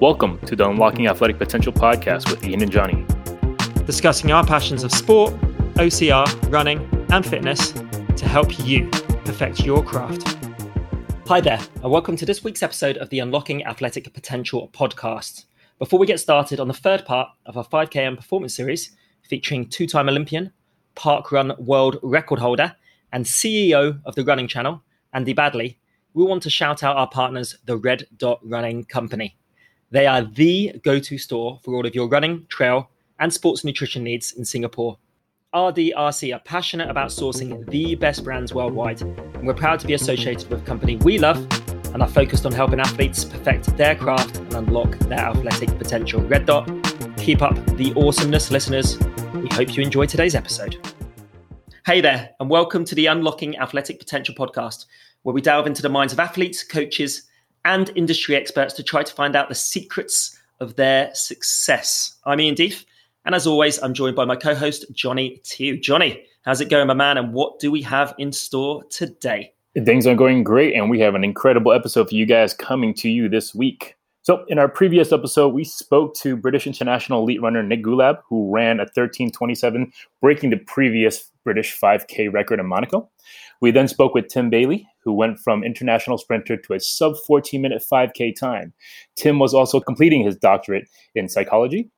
Welcome to the Unlocking Athletic Potential podcast with Ian and Johnny. Discussing our passions of sport, OCR, running, and fitness to help you perfect your craft. Hi there, and welcome to this week's episode of the Unlocking Athletic Potential podcast. Before we get started on the third part of our 5km performance series, featuring two time Olympian, park run world record holder, and CEO of the running channel, Andy Baddeley, we want to shout out our partners, the Red Dot Running Company. They are the go to store for all of your running, trail, and sports nutrition needs in Singapore. RDRC are passionate about sourcing the best brands worldwide, and we're proud to be associated with a company we love and are focused on helping athletes perfect their craft and unlock their athletic potential. Red Dot, keep up the awesomeness, listeners. We hope you enjoy today's episode. Hey there, and welcome to the Unlocking Athletic Potential podcast, where we delve into the minds of athletes, coaches, and industry experts to try to find out the secrets of their success. I'm Ian Deef, and as always, I'm joined by my co host, Johnny Tew. Johnny, how's it going, my man, and what do we have in store today? Things are going great, and we have an incredible episode for you guys coming to you this week. So, in our previous episode, we spoke to British international elite runner Nick Goolab, who ran a 13:27, breaking the previous British 5K record in Monaco. We then spoke with Tim Bailey, who went from international sprinter to a sub 14 minute 5K time. Tim was also completing his doctorate in psychology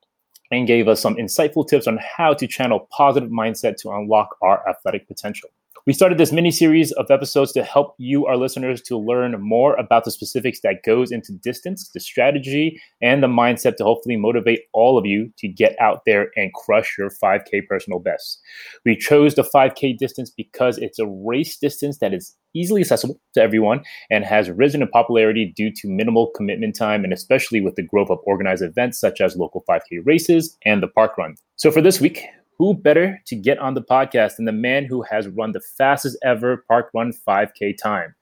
and gave us some insightful tips on how to channel positive mindset to unlock our athletic potential. We started this mini series of episodes to help you, our listeners, to learn more about the specifics that goes into distance, the strategy, and the mindset to hopefully motivate all of you to get out there and crush your 5K personal best. We chose the 5K distance because it's a race distance that is easily accessible to everyone and has risen in popularity due to minimal commitment time and especially with the growth of organized events such as local 5K races and the park run. So for this week, who better to get on the podcast than the man who has run the fastest ever park run 5K time?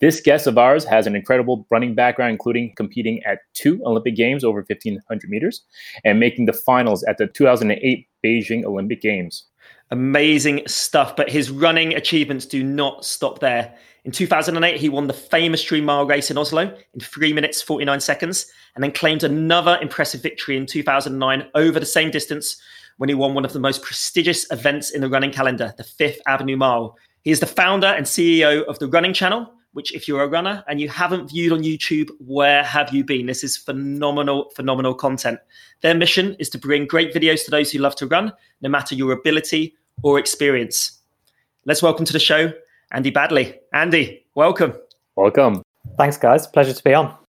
This guest of ours has an incredible running background, including competing at two Olympic Games over 1500 meters and making the finals at the 2008 Beijing Olympic Games. Amazing stuff, but his running achievements do not stop there. In 2008, he won the famous Dream Mile race in Oslo in 3 minutes 49 seconds and then claimed another impressive victory in 2009 over the same distance when he won one of the most prestigious events in the running calendar, the Fifth Avenue Mile. He is the founder and CEO of the Running Channel, which, if you're a runner and you haven't viewed on YouTube, where have you been? This is phenomenal, phenomenal content. Their mission is to bring great videos to those who love to run, no matter your ability or experience. Let's welcome to the show, Andy Baddeley. Andy, welcome. Welcome. Thanks, guys. Pleasure to be on.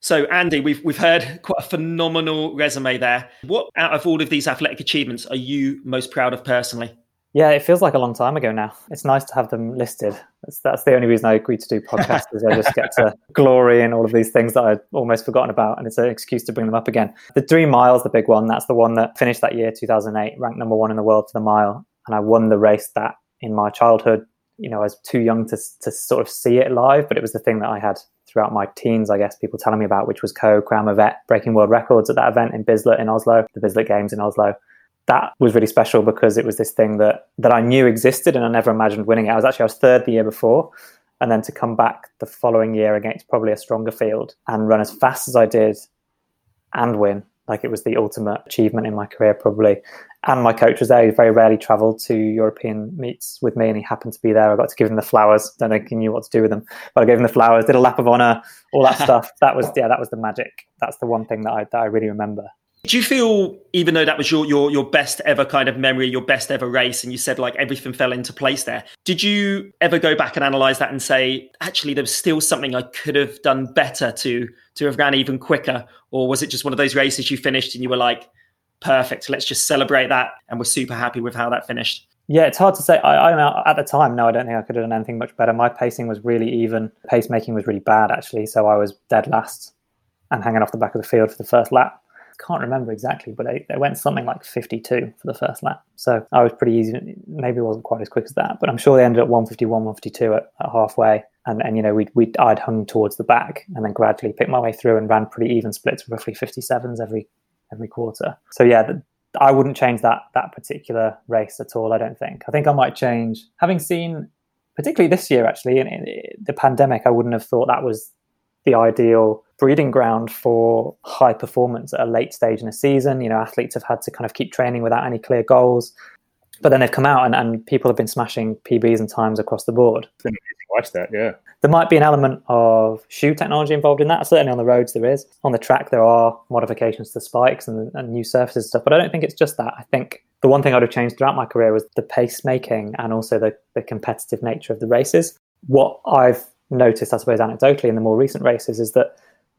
So, Andy, we've we've heard quite a phenomenal resume there. What out of all of these athletic achievements are you most proud of personally? Yeah, it feels like a long time ago now. It's nice to have them listed. That's, that's the only reason I agreed to do podcasts is I just get to glory in all of these things that I'd almost forgotten about, and it's an excuse to bring them up again. The Dream Mile's the big one. That's the one that finished that year, 2008, ranked number one in the world for the mile, and I won the race that in my childhood. You know, I was too young to to sort of see it live, but it was the thing that I had throughout my teens, I guess, people telling me about, which was Coe, Cram, Ovett breaking world records at that event in Bislett in Oslo, the Bislett Games in Oslo. That was really special because it was this thing that that I knew existed and I never imagined winning it. I was actually I was third the year before, and then to come back the following year against probably a stronger field and run as fast as I did and win like it was the ultimate achievement in my career probably. And my coach was there he very rarely traveled to european meets with me and he happened to be there. I got to give him the flowers. Don't think he knew what to do with them but i gave him the flowers did a lap of honor all that stuff. That was yeah that was the magic. That's the one thing that i, that I really remember do you feel, even though that was your, your your best ever kind of memory, your best ever race, and you said like everything fell into place there? Did you ever go back and analyze that and say, actually, there was still something I could have done better to to have ran even quicker, or was it just one of those races you finished and you were like, perfect, let's just celebrate that, and we're super happy with how that finished? Yeah, it's hard to say. I, I at the time, no, I don't think I could have done anything much better. My pacing was really even. Pacemaking was really bad actually, so I was dead last and hanging off the back of the field for the first lap can't remember exactly, but they, they went something like 52 for the first lap. So I was pretty easy. Maybe wasn't quite as quick as that, but I'm sure they ended up 151, 152 at, at halfway. And, and you know, we we I'd hung towards the back and then gradually picked my way through and ran pretty even splits, roughly 57s every every quarter. So yeah, the, I wouldn't change that that particular race at all. I don't think. I think I might change having seen, particularly this year actually in, in the pandemic. I wouldn't have thought that was the ideal breeding ground for high performance at a late stage in a season. You know, athletes have had to kind of keep training without any clear goals. But then they've come out and, and people have been smashing PBs and times across the board. Watch that, yeah. There might be an element of shoe technology involved in that. Certainly on the roads, there is. On the track, there are modifications to spikes and, and new surfaces and stuff. But I don't think it's just that. I think the one thing I'd have changed throughout my career was the pace making and also the, the competitive nature of the races. What I've noticed, I suppose, anecdotally in the more recent races is that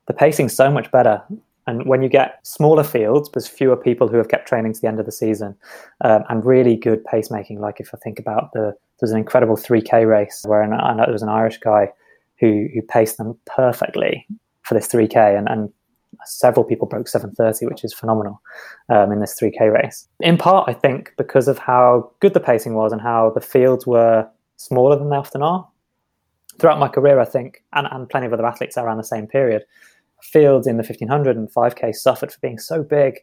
the pacing's so much better. And when you get smaller fields, there's fewer people who have kept training to the end of the season, um, and really good pacemaking. Like if I think about the there's an incredible 3K race where an, I know there was an Irish guy who who paced them perfectly for this 3K, and, and several people broke 730, which is phenomenal um, in this 3K race. In part, I think because of how good the pacing was and how the fields were smaller than they often are. Throughout my career, I think, and, and plenty of other athletes around the same period, fields in the 1500 and 5K suffered for being so big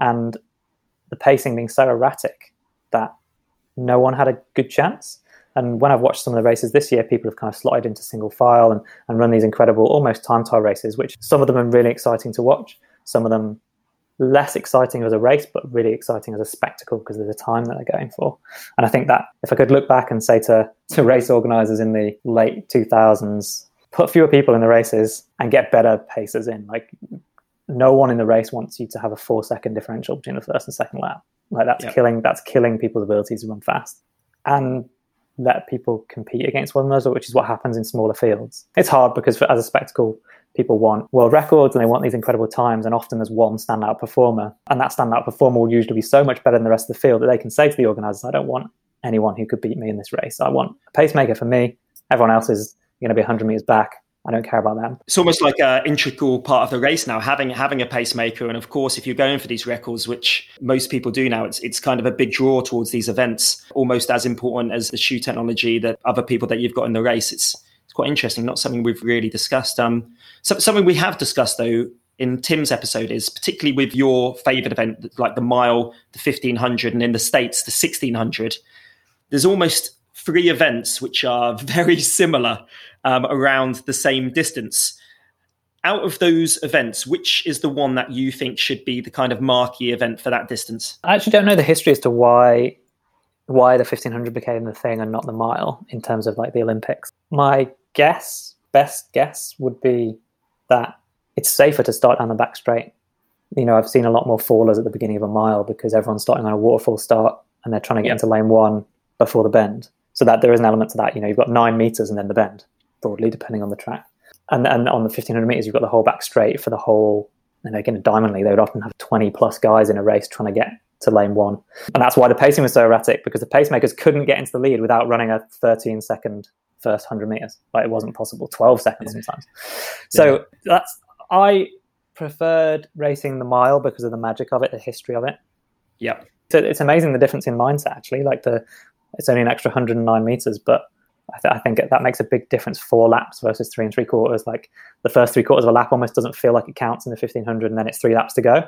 and the pacing being so erratic that no one had a good chance. And when I've watched some of the races this year, people have kind of slotted into single file and, and run these incredible, almost time trial races, which some of them are really exciting to watch. Some of them less exciting as a race, but really exciting as a spectacle because of the time that they're going for. And I think that if I could look back and say to, to race organizers in the late 2000s, put fewer people in the races and get better paces in. Like no one in the race wants you to have a four second differential between the first and second lap. Like that's killing that's killing people's ability to run fast. And let people compete against one another, which is what happens in smaller fields. It's hard because for, as a spectacle, people want world records and they want these incredible times, and often there's one standout performer, and that standout performer will usually be so much better than the rest of the field that they can say to the organisers, "I don't want anyone who could beat me in this race. I want a pacemaker for me. Everyone else is going to be 100 meters back. I don't care about them. It's almost like an integral part of the race now, having having a pacemaker. And of course, if you're going for these records, which most people do now, it's it's kind of a big draw towards these events, almost as important as the shoe technology that other people that you've got in the race. It's it's quite interesting. Not something we've really discussed. Um, so, something we have discussed though in Tim's episode is particularly with your favorite event, like the mile, the 1500, and in the States, the 1600. There's almost three events which are very similar um, around the same distance. Out of those events, which is the one that you think should be the kind of marquee event for that distance? I actually don't know the history as to why why the 1500 became the thing and not the mile in terms of like the Olympics. My guess, best guess, would be that it's safer to start down the back straight. You know, I've seen a lot more fallers at the beginning of a mile because everyone's starting on a waterfall start and they're trying to get into lane one before the bend. So that there is an element to that. You know, you've got nine meters and then the bend broadly, depending on the track. And and on the 1500 meters, you've got the whole back straight for the whole. And again, a diamond league, they would often have 20 plus guys in a race trying to get to lane one. And that's why the pacing was so erratic because the pacemakers couldn't get into the lead without running a 13 second first 100 meters. Like it wasn't possible, 12 seconds sometimes. So yeah. that's, I preferred racing the mile because of the magic of it, the history of it. Yeah. So it's amazing the difference in mindset actually. Like the, it's only an extra 109 meters, but I, th- I, think that makes a big difference. Four laps versus three and three quarters. Like the first three quarters of a lap almost doesn't feel like it counts in the 1500, and then it's three laps to go.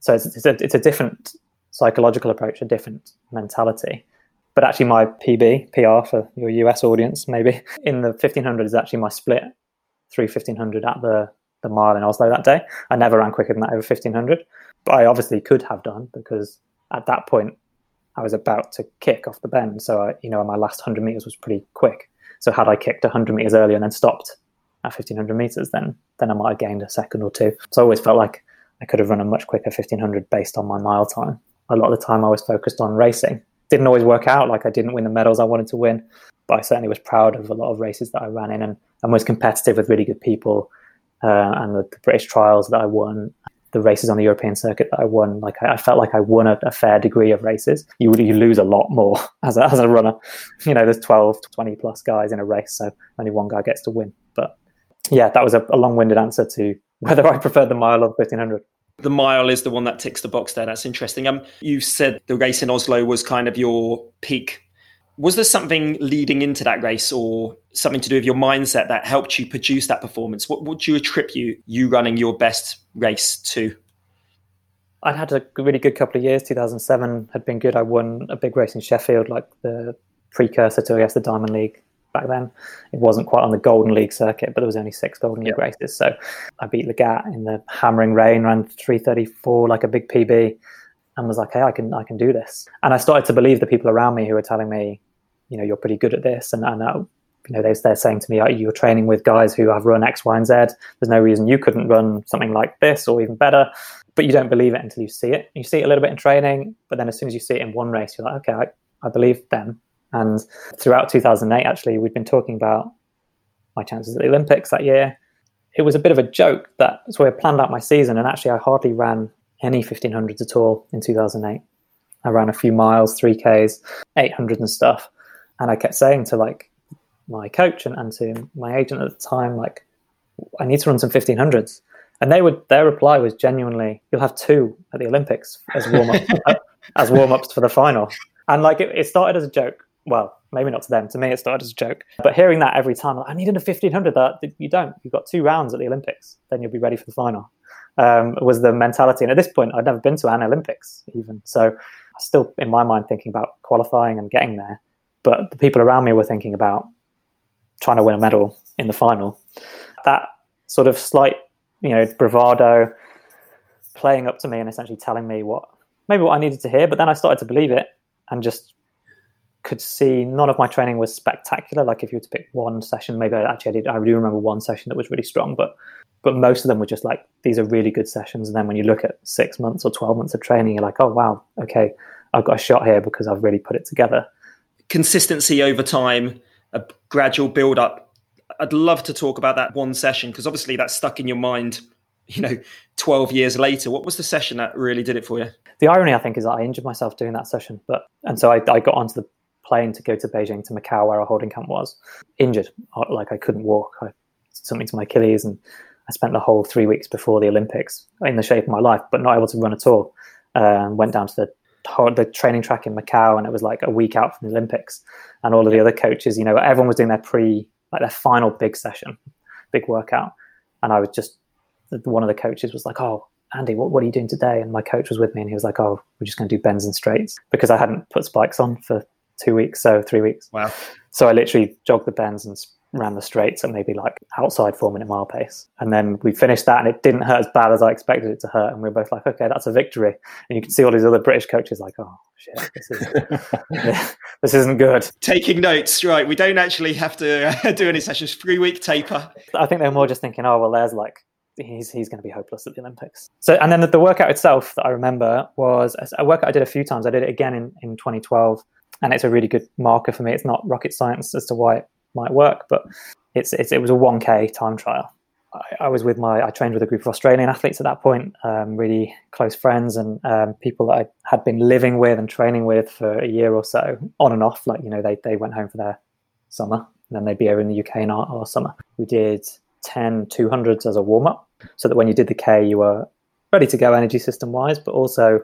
So it's, it's, a, it's a different psychological approach, a different mentality. But actually, my PB, PR for your US audience, maybe, in the 1500 is actually my split through 1500 at the, the mile in Oslo that day. I never ran quicker than that over 1500. But I obviously could have done because at that point, I was about to kick off the bend. So, I, you know, my last 100 meters was pretty quick. So, had I kicked 100 meters earlier and then stopped at 1500 meters, then then I might have gained a second or two. So, I always felt like I could have run a much quicker 1500 based on my mile time. A lot of the time, I was focused on racing. Didn't always work out. Like, I didn't win the medals I wanted to win, but I certainly was proud of a lot of races that I ran in and, and was competitive with really good people. Uh, and the, the British trials that I won the races on the European circuit that I won, like I, I felt like I won a, a, fair degree of races. You you lose a lot more as a, as a runner. You know, there's 12, 20 plus guys in a race, so only one guy gets to win. But yeah, that was a, a long-winded answer to whether I preferred the mile or the 1500. The mile is the one that ticks the box there. That's interesting. Um, you said the race in Oslo was kind of your peak was there something leading into that race or something to do with your mindset that helped you produce that performance? What would you attribute you running your best race to? I'd had a really good couple of years. 2007 had been good. I won a big race in Sheffield, like the precursor to, I guess, the Diamond League back then. It wasn't quite on the Golden League circuit, but there was only six Golden League races. So I beat Lagat in the hammering rain, ran 334 like a big PB, and was like, hey, I can I can do this. And I started to believe the people around me who were telling me, you know, you're pretty good at this, and and uh, you know they, they're saying to me, you're training with guys who have run X, Y, and Z. There's no reason you couldn't run something like this or even better. But you don't believe it until you see it. You see it a little bit in training, but then as soon as you see it in one race, you're like, okay, I, I believe them. And throughout 2008, actually, we'd been talking about my chances at the Olympics that year. It was a bit of a joke that so I planned out my season, and actually, I hardly ran any 1500s at all in 2008. I ran a few miles, 3Ks, 800 and stuff. And I kept saying to like my coach and, and to my agent at the time, like, I need to run some 1500s. And they would, their reply was genuinely, you'll have two at the Olympics as warm ups, as warm ups for the final. And like it, it started as a joke well, maybe not to them. To me, it started as a joke. But hearing that every time, like, I needed a 1500. That you don't. You've got two rounds at the Olympics. Then you'll be ready for the final. Um, was the mentality. And at this point, I'd never been to an Olympics even. So I still in my mind thinking about qualifying and getting there. But the people around me were thinking about trying to win a medal in the final. That sort of slight, you know, bravado playing up to me and essentially telling me what maybe what I needed to hear. But then I started to believe it and just could see none of my training was spectacular. Like if you were to pick one session, maybe I actually I did. I do remember one session that was really strong, but but most of them were just like these are really good sessions. And then when you look at six months or twelve months of training, you're like, oh wow, okay, I've got a shot here because I've really put it together. Consistency over time, a gradual build up. I'd love to talk about that one session because obviously that's stuck in your mind. You know, twelve years later, what was the session that really did it for you? The irony, I think, is that I injured myself doing that session, but and so I, I got onto the plane to go to Beijing to Macau, where our holding camp was, injured. Like I couldn't walk. I something to my Achilles, and I spent the whole three weeks before the Olympics in the shape of my life, but not able to run at all. Um, went down to the the training track in Macau, and it was like a week out from the Olympics. And all of the other coaches, you know, everyone was doing their pre, like their final big session, big workout, and I was just one of the coaches was like, "Oh, Andy, what, what are you doing today?" And my coach was with me, and he was like, "Oh, we're just going to do bends and straights," because I hadn't put spikes on for two weeks, so three weeks. Wow. So I literally jogged the bends and ran the straights at maybe like outside four minute mile pace. And then we finished that and it didn't hurt as bad as I expected it to hurt. And we were both like, okay, that's a victory. And you can see all these other British coaches like, oh shit, this is this isn't good. Taking notes, right. We don't actually have to do any sessions. Three week taper. I think they're more just thinking, oh well there's like he's he's going to be hopeless at the Olympics. So and then the, the workout itself that I remember was a workout I did a few times. I did it again in, in 2012 and it's a really good marker for me. It's not rocket science as to why it might work, but it's, it's it was a 1K time trial. I, I, was with my I trained with a group of Australian athletes at that point, um, really close friends and um, people that I had been living with and training with for a year or so, on and off. Like you know, they they went home for their summer and then they'd be over in the UK in our, our summer. We did 10 200s as a warm up, so that when you did the K, you were ready to go energy system wise, but also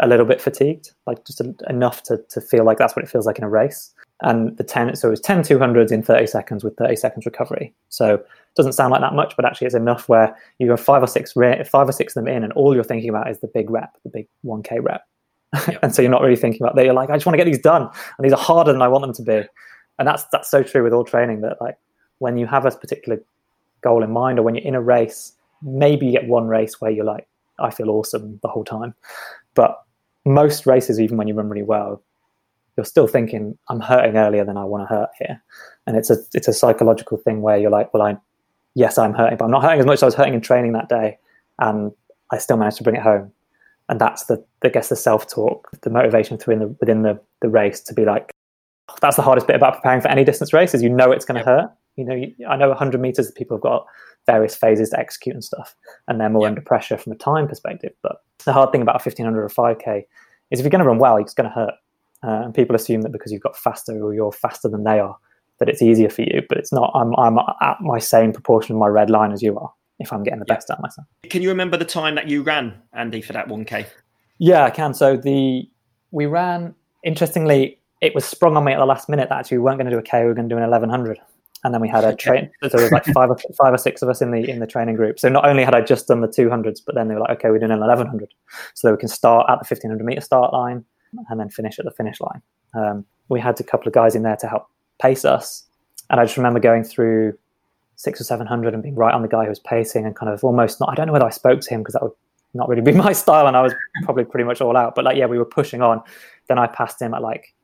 a little bit fatigued, like just a, enough to, to feel like that's what it feels like in a race. And the 10, so it was 10 200s in 30 seconds with 30 seconds recovery. So it doesn't sound like that much, but actually it's enough where you go five or six, five or six of them in, and all you're thinking about is the big rep, the big 1K rep. Yep. and so you're not really thinking about that. You're like, I just want to get these done. And these are harder than I want them to be. And that's, that's so true with all training that like when you have a particular goal in mind or when you're in a race, maybe you get one race where you're like, I feel awesome the whole time. But most races, even when you run really well, you're still thinking, I'm hurting earlier than I want to hurt here. And it's a it's a psychological thing where you're like, well, I yes, I'm hurting, but I'm not hurting as much as I was hurting in training that day. And I still managed to bring it home. And that's the I guess the self talk, the motivation within the within the, the race to be like, that's the hardest bit about preparing for any distance race is you know it's going to yep. hurt. You know, I know 100 meters people have got various phases to execute and stuff, and they're more yep. under pressure from a time perspective. But the hard thing about a 1500 or 5k is if you're going to run well, it's going to hurt. Uh, and people assume that because you've got faster or you're faster than they are, that it's easier for you. But it's not. I'm, I'm at my same proportion of my red line as you are if I'm getting the best out of myself. Can you remember the time that you ran, Andy, for that 1K? Yeah, I can. So the we ran. Interestingly, it was sprung on me at the last minute that actually we weren't going to do a K. We were going to do an 1100 and then we had a train. So there was like five or five or six of us in the in the training group. So not only had I just done the 200s, but then they were like, okay, we're doing an 1100, so that we can start at the 1500 meter start line and then finish at the finish line. Um, we had a couple of guys in there to help pace us, And I just remember going through six or seven hundred and being right on the guy who was pacing and kind of almost not. I don't know whether I spoke to him because that would not really be my style, and I was probably pretty much all out. But like, yeah, we were pushing on. Then I passed him at like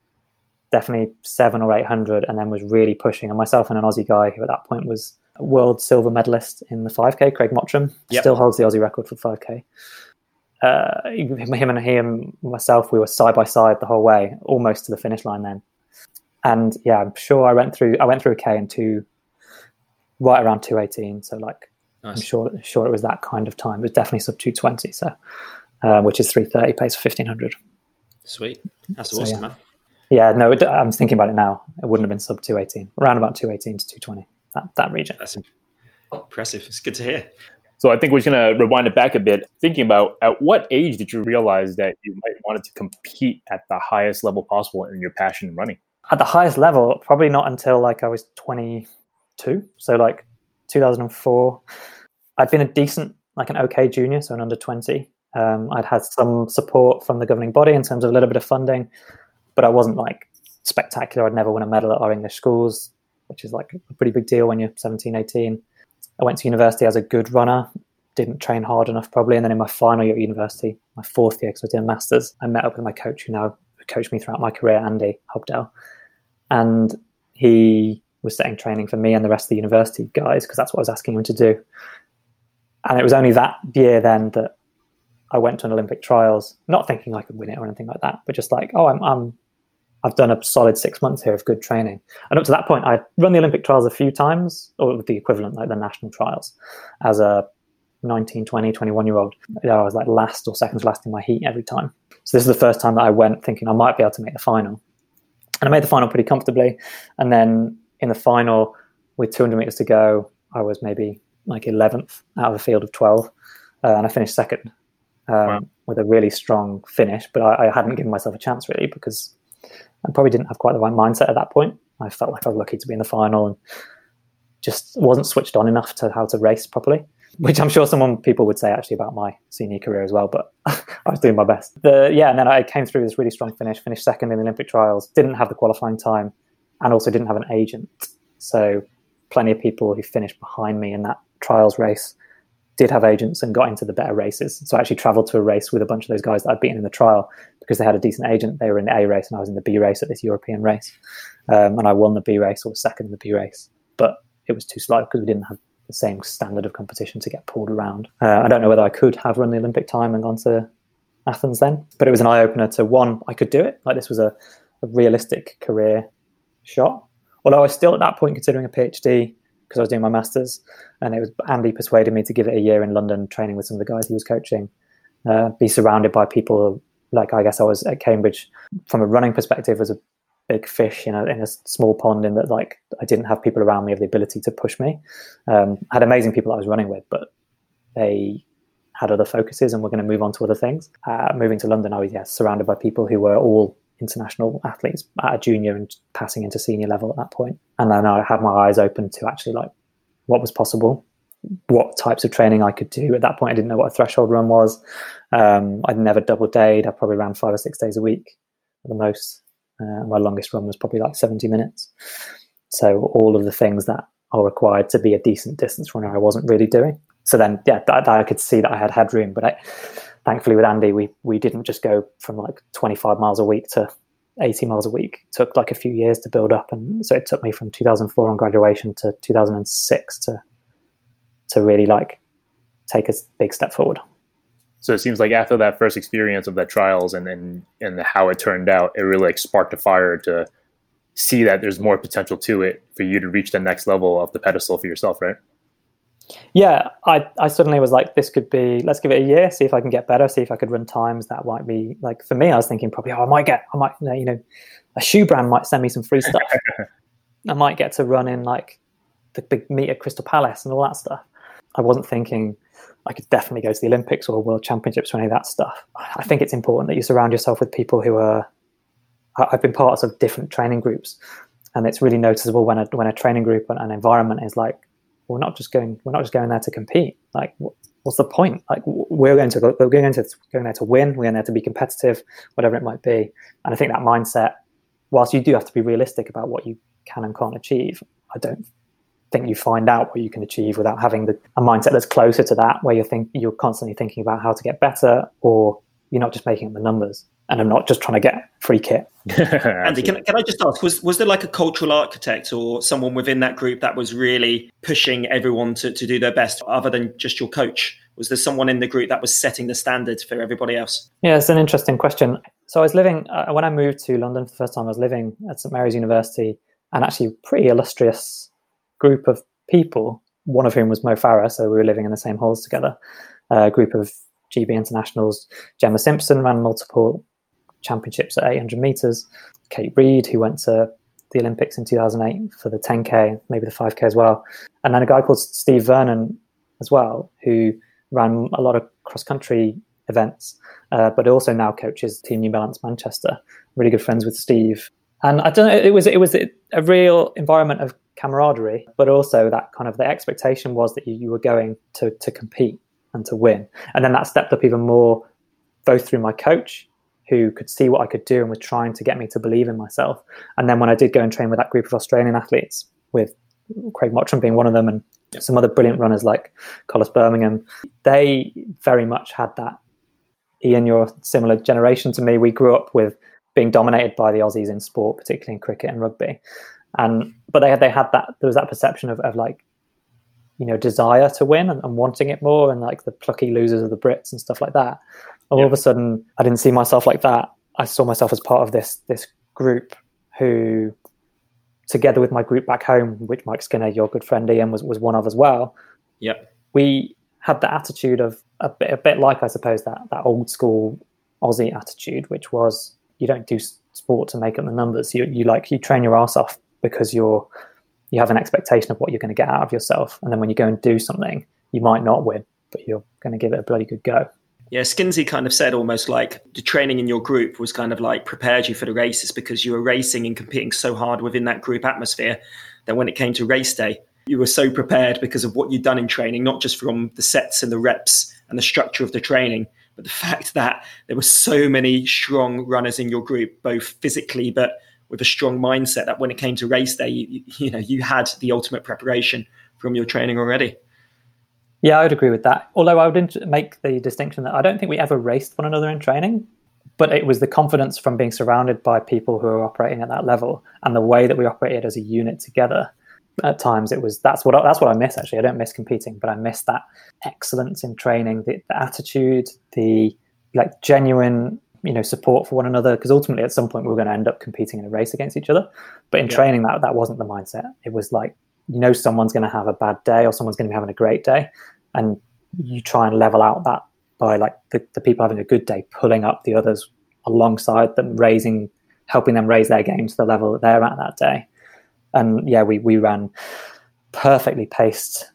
definitely seven or eight hundred, and then was really pushing. And myself and an Aussie guy who at that point was world silver medalist in the 5K, Craig Mottram, yep. still holds the Aussie record for 5K. Uh, him and he and myself, we were side by side the whole way, almost to the finish line. Then, and yeah, I'm sure I went through. I went through a K and two, right around 218. So like, nice. I'm sure sure it was that kind of time. It was definitely sub 220. So, uh, which is 330 pace for 1500. Sweet, that's so, awesome, yeah. man. Yeah, no, it, I'm thinking about it now. It wouldn't have been sub 218, around about 218 to 220 that, that region. That's impressive. It's good to hear. So I think we're going to rewind it back a bit, thinking about at what age did you realize that you might wanted to compete at the highest level possible in your passion in running? At the highest level, probably not until like I was 22. So like 2004. I'd been a decent, like an okay junior, so an under 20. Um, I'd had some support from the governing body in terms of a little bit of funding, but I wasn't like spectacular. I'd never won a medal at our English schools which is like a pretty big deal when you're 17, 18. I went to university as a good runner, didn't train hard enough probably. And then in my final year at university, my fourth year, because I was doing masters, I met up with my coach who now coached me throughout my career, Andy Hobdell. And he was setting training for me and the rest of the university guys because that's what I was asking him to do. And it was only that year then that I went to an Olympic trials, not thinking I could win it or anything like that, but just like, oh, I'm, I'm I've done a solid six months here of good training. And up to that point, I'd run the Olympic trials a few times, or the equivalent, like the national trials, as a 19, 20, 21 year old. I was like last or second last in my heat every time. So this is the first time that I went thinking I might be able to make the final. And I made the final pretty comfortably. And then in the final, with 200 meters to go, I was maybe like 11th out of a field of 12. Uh, and I finished second um, wow. with a really strong finish. But I, I hadn't given myself a chance really because I probably didn't have quite the right mindset at that point. I felt like I was lucky to be in the final and just wasn't switched on enough to how to race properly, which I'm sure some people would say actually about my senior career as well, but I was doing my best. The, yeah, and then I came through this really strong finish, finished second in the Olympic trials, didn't have the qualifying time, and also didn't have an agent. So plenty of people who finished behind me in that trials race did have agents and got into the better races. So I actually traveled to a race with a bunch of those guys that I'd beaten in the trial because they had a decent agent. They were in the A race and I was in the B race at this European race. Um, and I won the B race or second in the B race. But it was too slow because we didn't have the same standard of competition to get pulled around. Uh, I don't know whether I could have run the Olympic time and gone to Athens then, but it was an eye opener to one, I could do it. Like this was a, a realistic career shot. Although I was still at that point considering a PhD because I was doing my masters, and it was Andy persuaded me to give it a year in London, training with some of the guys he was coaching, uh, be surrounded by people like I guess I was at Cambridge. From a running perspective, was a big fish in a, in a small pond in that like I didn't have people around me of the ability to push me. Um, I had amazing people I was running with, but they had other focuses and were going to move on to other things. Uh, moving to London, I was yeah, surrounded by people who were all international athletes at a junior and passing into senior level at that point. And then I had my eyes open to actually like what was possible, what types of training I could do. At that point, I didn't know what a threshold run was. Um, I'd never double dayed. I probably ran five or six days a week at the most. Uh, my longest run was probably like 70 minutes. So all of the things that are required to be a decent distance runner, I wasn't really doing. So then, yeah, that, that I could see that I had headroom, but I, thankfully with Andy, we we didn't just go from like 25 miles a week to 80 miles a week. It took like a few years to build up, and so it took me from 2004 on graduation to 2006 to to really like take a big step forward. So it seems like after that first experience of that trials and then and, and how it turned out, it really like sparked a fire to see that there's more potential to it for you to reach the next level of the pedestal for yourself, right? Yeah, I, I suddenly was like, this could be, let's give it a year, see if I can get better, see if I could run times that might be like for me. I was thinking probably, oh, I might get, I might, you know, a shoe brand might send me some free stuff. I might get to run in like the big meet at Crystal Palace and all that stuff. I wasn't thinking I could definitely go to the Olympics or World Championships or any of that stuff. I think it's important that you surround yourself with people who are. I've been parts of different training groups, and it's really noticeable when a when a training group and an environment is like we're not just going we're not just going there to compete. Like what's the point? Like we're going to go we're going to going there to win. We're going there to be competitive whatever it might be. And i think that mindset whilst you do have to be realistic about what you can and can't achieve I don't think you find out what you can achieve without having the, a mindset that's closer to that, where you're think you're constantly thinking about how to get better, or you're not just making up the numbers and I'm not just trying to get free kit. Andy, can, can I just ask, was, was there like a cultural architect or someone within that group that was really pushing everyone to, to do their best other than just your coach? Was there someone in the group that was setting the standards for everybody else? Yeah, it's an interesting question. So I was living, uh, when I moved to London for the first time, I was living at St Mary's University and actually a pretty illustrious group of people, one of whom was Mo Farah. So we were living in the same halls together. A group of GB internationals. Gemma Simpson ran multiple championships at 800 meters. Kate Reid, who went to the Olympics in 2008 for the 10K, maybe the 5K as well. And then a guy called Steve Vernon as well, who ran a lot of cross country events, uh, but also now coaches Team New Balance Manchester. Really good friends with Steve. And I don't know, it was it was a real environment of camaraderie, but also that kind of the expectation was that you, you were going to to compete and to win. And then that stepped up even more, both through my coach who could see what I could do and was trying to get me to believe in myself. And then when I did go and train with that group of Australian athletes, with Craig Mottram being one of them and some other brilliant runners like Collis Birmingham, they very much had that. Ian, you're a similar generation to me. We grew up with being dominated by the Aussies in sport, particularly in cricket and rugby. And but they had they had that there was that perception of, of like you know desire to win and, and, wanting it more and like the plucky losers of the Brits and stuff like that all yeah. of a sudden I didn't see myself like that. I saw myself as part of this this group who together with my group back home, which Mike Skinner, your good friend Ian, was, was one of as well. Yep. We had the attitude of a bit, a bit like, I suppose, that, that old school Aussie attitude, which was you don't do sport to make up the numbers. You, you like, you train your ass off because you're, you have an expectation of what you're going to get out of yourself. And then when you go and do something, you might not win, but you're going to give it a bloody good go. Yeah, Skinsey kind of said almost like the training in your group was kind of like prepared you for the races because you were racing and competing so hard within that group atmosphere that when it came to race day, you were so prepared because of what you'd done in training, not just from the sets and the reps and the structure of the training, but the fact that there were so many strong runners in your group, both physically but with a strong mindset that when it came to race day, you, you know, you had the ultimate preparation from your training already. Yeah, I would agree with that. Although I would make the distinction that I don't think we ever raced one another in training, but it was the confidence from being surrounded by people who are operating at that level and the way that we operated as a unit together. At times, it was that's what that's what I miss. Actually, I don't miss competing, but I miss that excellence in training, the, the attitude, the like genuine you know support for one another because ultimately at some point we were going to end up competing in a race against each other. But in yeah. training that that wasn't the mindset. It was like you know someone's going to have a bad day or someone's going to be having a great day and you try and level out that by like the, the people having a good day pulling up the others alongside them raising helping them raise their game to the level that they're at that day. And yeah we we ran perfectly paced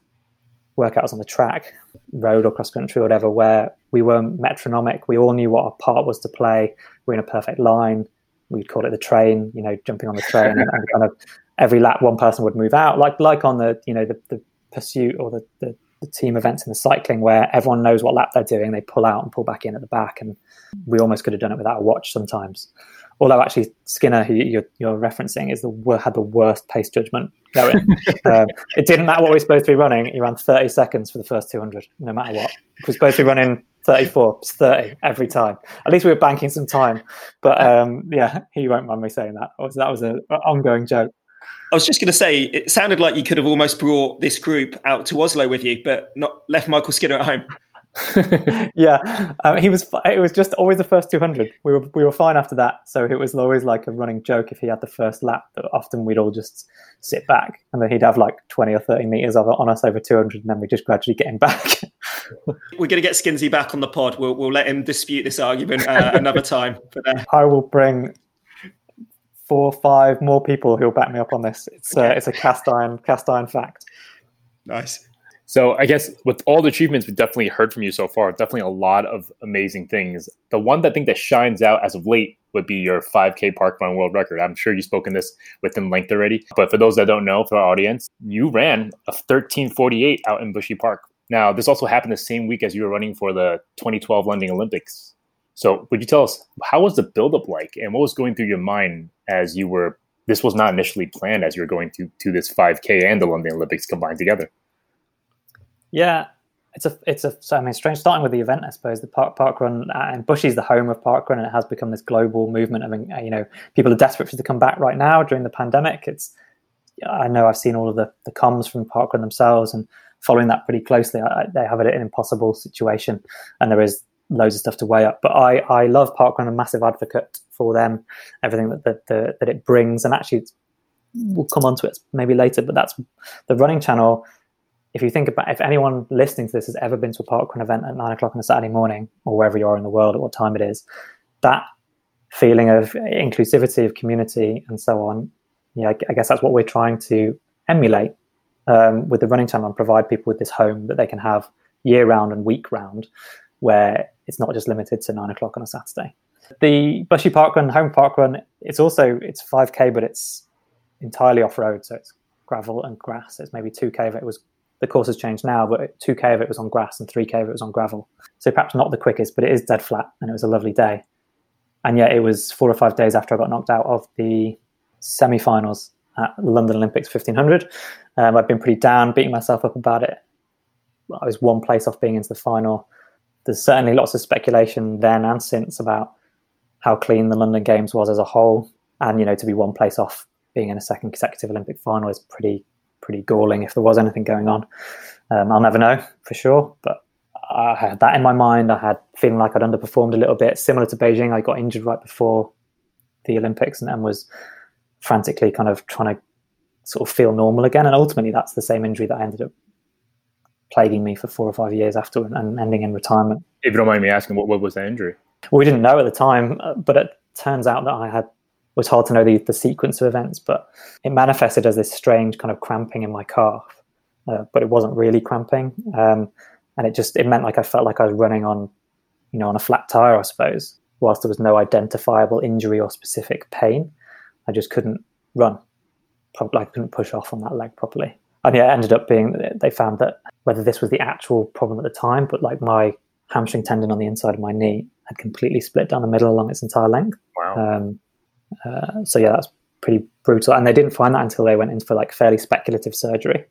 workouts on the track road or cross country or whatever where we were metronomic. We all knew what our part was to play. We are in a perfect line. We'd call it the train you know jumping on the train and, and kind of every lap one person would move out, like like on the you know the, the pursuit or the, the, the team events in the cycling where everyone knows what lap they're doing, they pull out and pull back in at the back, and we almost could have done it without a watch sometimes. Although actually Skinner, who you're, you're referencing, is the had the worst pace judgment going. um, it didn't matter what we were supposed to be running; he ran 30 seconds for the first 200, no matter what. We were supposed to be running 34, 30 every time. At least we were banking some time. But um, yeah, he won't mind me saying that. That was an ongoing joke. I was just going to say, it sounded like you could have almost brought this group out to Oslo with you, but not left Michael Skinner at home. yeah, um, he was. It was just always the first 200. We were we were fine after that, so it was always like a running joke if he had the first lap. That often we'd all just sit back, and then he'd have like 20 or 30 meters of it on us over 200, and then we just gradually get him back. We're going to get Skinsey back on the pod. We'll we'll let him dispute this argument uh, another time. But, uh... I will bring four, five more people who'll back me up on this. It's uh, it's a cast iron cast iron fact. Nice. So I guess with all the achievements we've definitely heard from you so far, definitely a lot of amazing things. The one that I think that shines out as of late would be your 5K park run world record. I'm sure you've spoken this within length already, but for those that don't know, for our audience, you ran a 1348 out in Bushy Park. Now, this also happened the same week as you were running for the 2012 London Olympics. So, would you tell us how was the buildup like, and what was going through your mind as you were this was not initially planned as you were going to to this 5K and the London Olympics combined together. Yeah, it's a it's a so I mean strange starting with the event I suppose the park run uh, and Bushy's the home of park run and it has become this global movement I mean you know people are desperate for it to come back right now during the pandemic. It's I know I've seen all of the the comms from park run themselves and following that pretty closely I, they have an impossible situation and there is loads of stuff to weigh up. But I I love park run a massive advocate for them everything that that, that, that it brings and actually we'll come on to it maybe later but that's the running channel if you think about if anyone listening to this has ever been to a parkrun event at nine o'clock on a Saturday morning or wherever you are in the world at what time it is, that feeling of inclusivity, of community, and so on, yeah, I guess that's what we're trying to emulate um, with the running channel and provide people with this home that they can have year round and week round, where it's not just limited to nine o'clock on a Saturday. The Bushy Parkrun, home parkrun, it's also it's 5k, but it's entirely off road, so it's gravel and grass. It's maybe 2k if it was the course has changed now, but 2k of it was on grass and 3k of it was on gravel. So perhaps not the quickest, but it is dead flat and it was a lovely day. And yet it was four or five days after I got knocked out of the semi-finals at London Olympics 1500. Um, I've been pretty down, beating myself up about it. I was one place off being into the final. There's certainly lots of speculation then and since about how clean the London Games was as a whole, and you know to be one place off being in a second consecutive Olympic final is pretty pretty galling if there was anything going on. Um, I'll never know for sure, but I had that in my mind. I had feeling like I'd underperformed a little bit, similar to Beijing. I got injured right before the Olympics and, and was frantically kind of trying to sort of feel normal again. And ultimately, that's the same injury that I ended up plaguing me for four or five years after and ending in retirement. If you don't mind me asking, what, what was the injury? Well, we didn't know at the time, uh, but it turns out that I had was hard to know the, the sequence of events, but it manifested as this strange kind of cramping in my calf. Uh, but it wasn't really cramping, um, and it just it meant like I felt like I was running on, you know, on a flat tire, I suppose. Whilst there was no identifiable injury or specific pain, I just couldn't run. Probably I couldn't push off on that leg properly. And yeah, it ended up being they found that whether this was the actual problem at the time, but like my hamstring tendon on the inside of my knee had completely split down the middle along its entire length. Wow. Um, uh, so yeah, that's pretty brutal. And they didn't find that until they went in for like fairly speculative surgery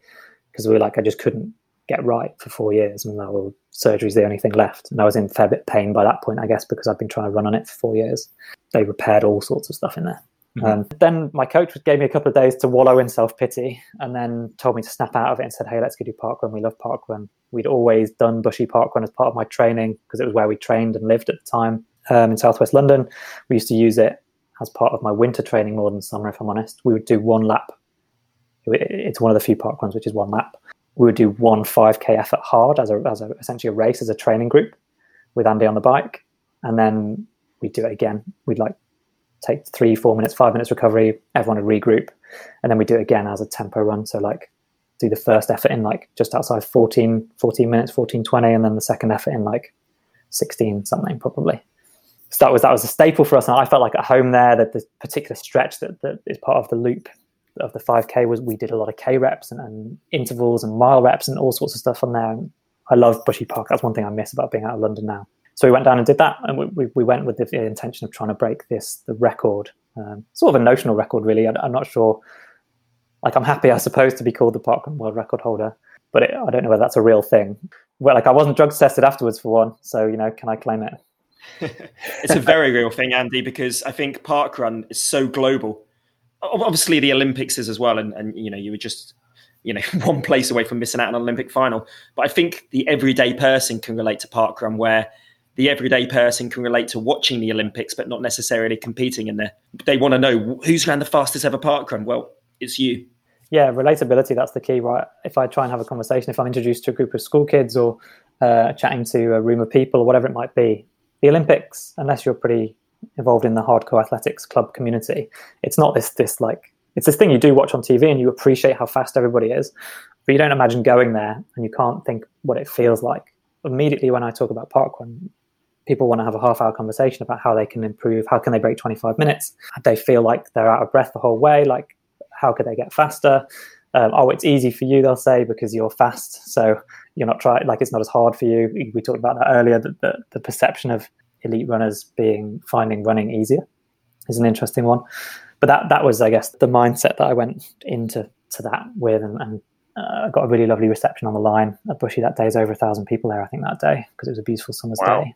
because we were like, I just couldn't get right for four years, and now well, surgery's the only thing left. And I was in fair bit pain by that point, I guess, because I've been trying to run on it for four years. They repaired all sorts of stuff in there. Mm-hmm. Um, then my coach gave me a couple of days to wallow in self pity, and then told me to snap out of it and said, "Hey, let's go do parkrun. We love parkrun. We'd always done bushy parkrun as part of my training because it was where we trained and lived at the time um, in southwest London. We used to use it as part of my winter training more than summer, if I'm honest. We would do one lap. It's one of the few park runs which is one lap. We would do one 5k effort hard as a, as a essentially a race as a training group with Andy on the bike, and then we'd do it again. We'd like take three, four minutes, five minutes recovery. Everyone would regroup, and then we'd do it again as a tempo run. So like do the first effort in like just outside 14, 14 minutes, 14, 20, and then the second effort in like 16 something probably so that was that was a staple for us, and I felt like at home there. That the particular stretch that, that is part of the loop of the 5k was we did a lot of k reps and, and intervals and mile reps and all sorts of stuff on there. And I love Bushy Park. That's one thing I miss about being out of London now. So we went down and did that, and we, we, we went with the, intention of trying to break this the record, um, sort of a notional record, really. I, am not sure. Like I'm happy, I suppose, to be called the Parkrun World Record holder, but it, I don't know whether that's a real thing. Well, like I wasn't drug tested afterwards for one, so you know, can I claim it? It's a very real thing, Andy, because I think parkrun is so global. Obviously, the Olympics is as well, and, and you know you were just you know one place away from missing out on an Olympic final. But I think the everyday person can relate to parkrun, where the everyday person can relate to watching the Olympics, but not necessarily competing in there. They want to know who's ran the fastest ever parkrun. Well, it's you. Yeah, relatability, that's the key, right? If I try and have a conversation, if I'm introduced to a group of school kids or uh, chatting to a room of people or whatever it might be, the Olympics, unless you're pretty involved in the hardcore athletics club community, it's not this this like it's this thing you do watch on TV and you appreciate how fast everybody is, but you don't imagine going there and you can't think what it feels like. Immediately when I talk about parkrun, people want to have a half hour conversation about how they can improve, how can they break 25 minutes. They feel like they're out of breath the whole way, like how could they get faster? Um, oh, it's easy for you, they'll say, because you're fast. So you're not trying like it's not as hard for you. We talked about that earlier. That the, the perception of elite runners being finding running easier is an interesting one. but that that was, I guess, the mindset that I went into to that with, and, and uh, got a really lovely reception on the line at Bushy that day. There's over a thousand people there, I think, that day because it was a beautiful summer's wow. day.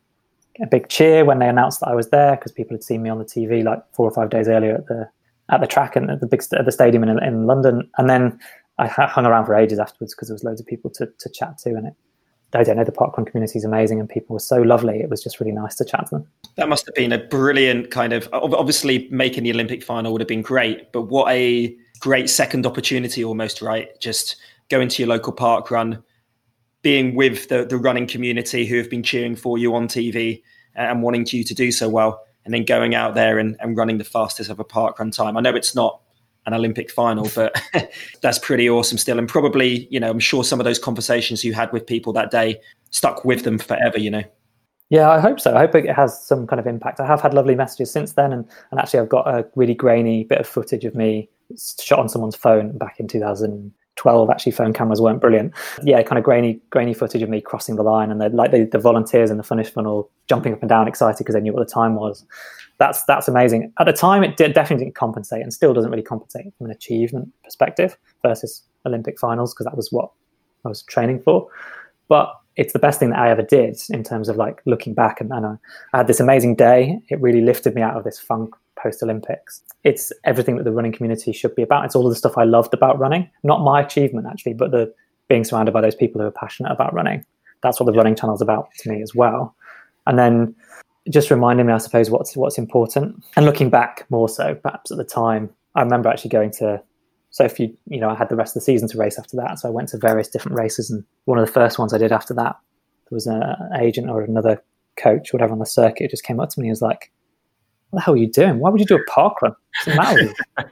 A big cheer when they announced that I was there because people had seen me on the TV like four or five days earlier at the at the track and at the big at the stadium in, in London, and then I hung around for ages afterwards because there was loads of people to, to chat to, and it I don't know, the parkrun community is amazing and people were so lovely. It was just really nice to chat to them. That must have been a brilliant kind of, obviously making the Olympic final would have been great, but what a great second opportunity almost, right? Just going to your local park run, being with the, the running community who have been cheering for you on TV and wanting you to do so well, and then going out there and, and running the fastest of a park run time. I know it's not an Olympic final, but that's pretty awesome still. And probably, you know, I'm sure some of those conversations you had with people that day stuck with them forever, you know. Yeah, I hope so. I hope it has some kind of impact. I have had lovely messages since then, and, and actually, I've got a really grainy bit of footage of me shot on someone's phone back in 2012. Actually, phone cameras weren't brilliant. Yeah, kind of grainy, grainy footage of me crossing the line, and like the, the volunteers in the finish funnel jumping up and down, excited because they knew what the time was that's that's amazing. At the time, it did, definitely didn't compensate, and still doesn't really compensate from an achievement perspective versus Olympic finals because that was what I was training for. But it's the best thing that I ever did in terms of like looking back, and, and I, I had this amazing day. It really lifted me out of this funk post Olympics. It's everything that the running community should be about. It's all of the stuff I loved about running, not my achievement actually, but the being surrounded by those people who are passionate about running. That's what the running channel is about to me as well. And then just reminding me, I suppose, what's what's important. And looking back more so, perhaps at the time, I remember actually going to. So if you you know, I had the rest of the season to race after that. So I went to various different races, and one of the first ones I did after that, there was an agent or another coach, whatever, on the circuit, just came up to me and was like, "What the hell are you doing? Why would you do a park run? What's the matter with you?"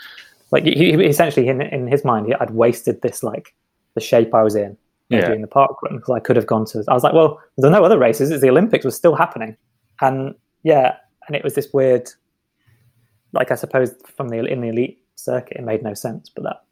like he, he, essentially in, in his mind, he, I'd wasted this like the shape I was in yeah. doing the park run because I could have gone to. I was like, well, there's no other races. It's the Olympics was still happening and yeah, and it was this weird, like I suppose from the in the elite circuit, it made no sense, but that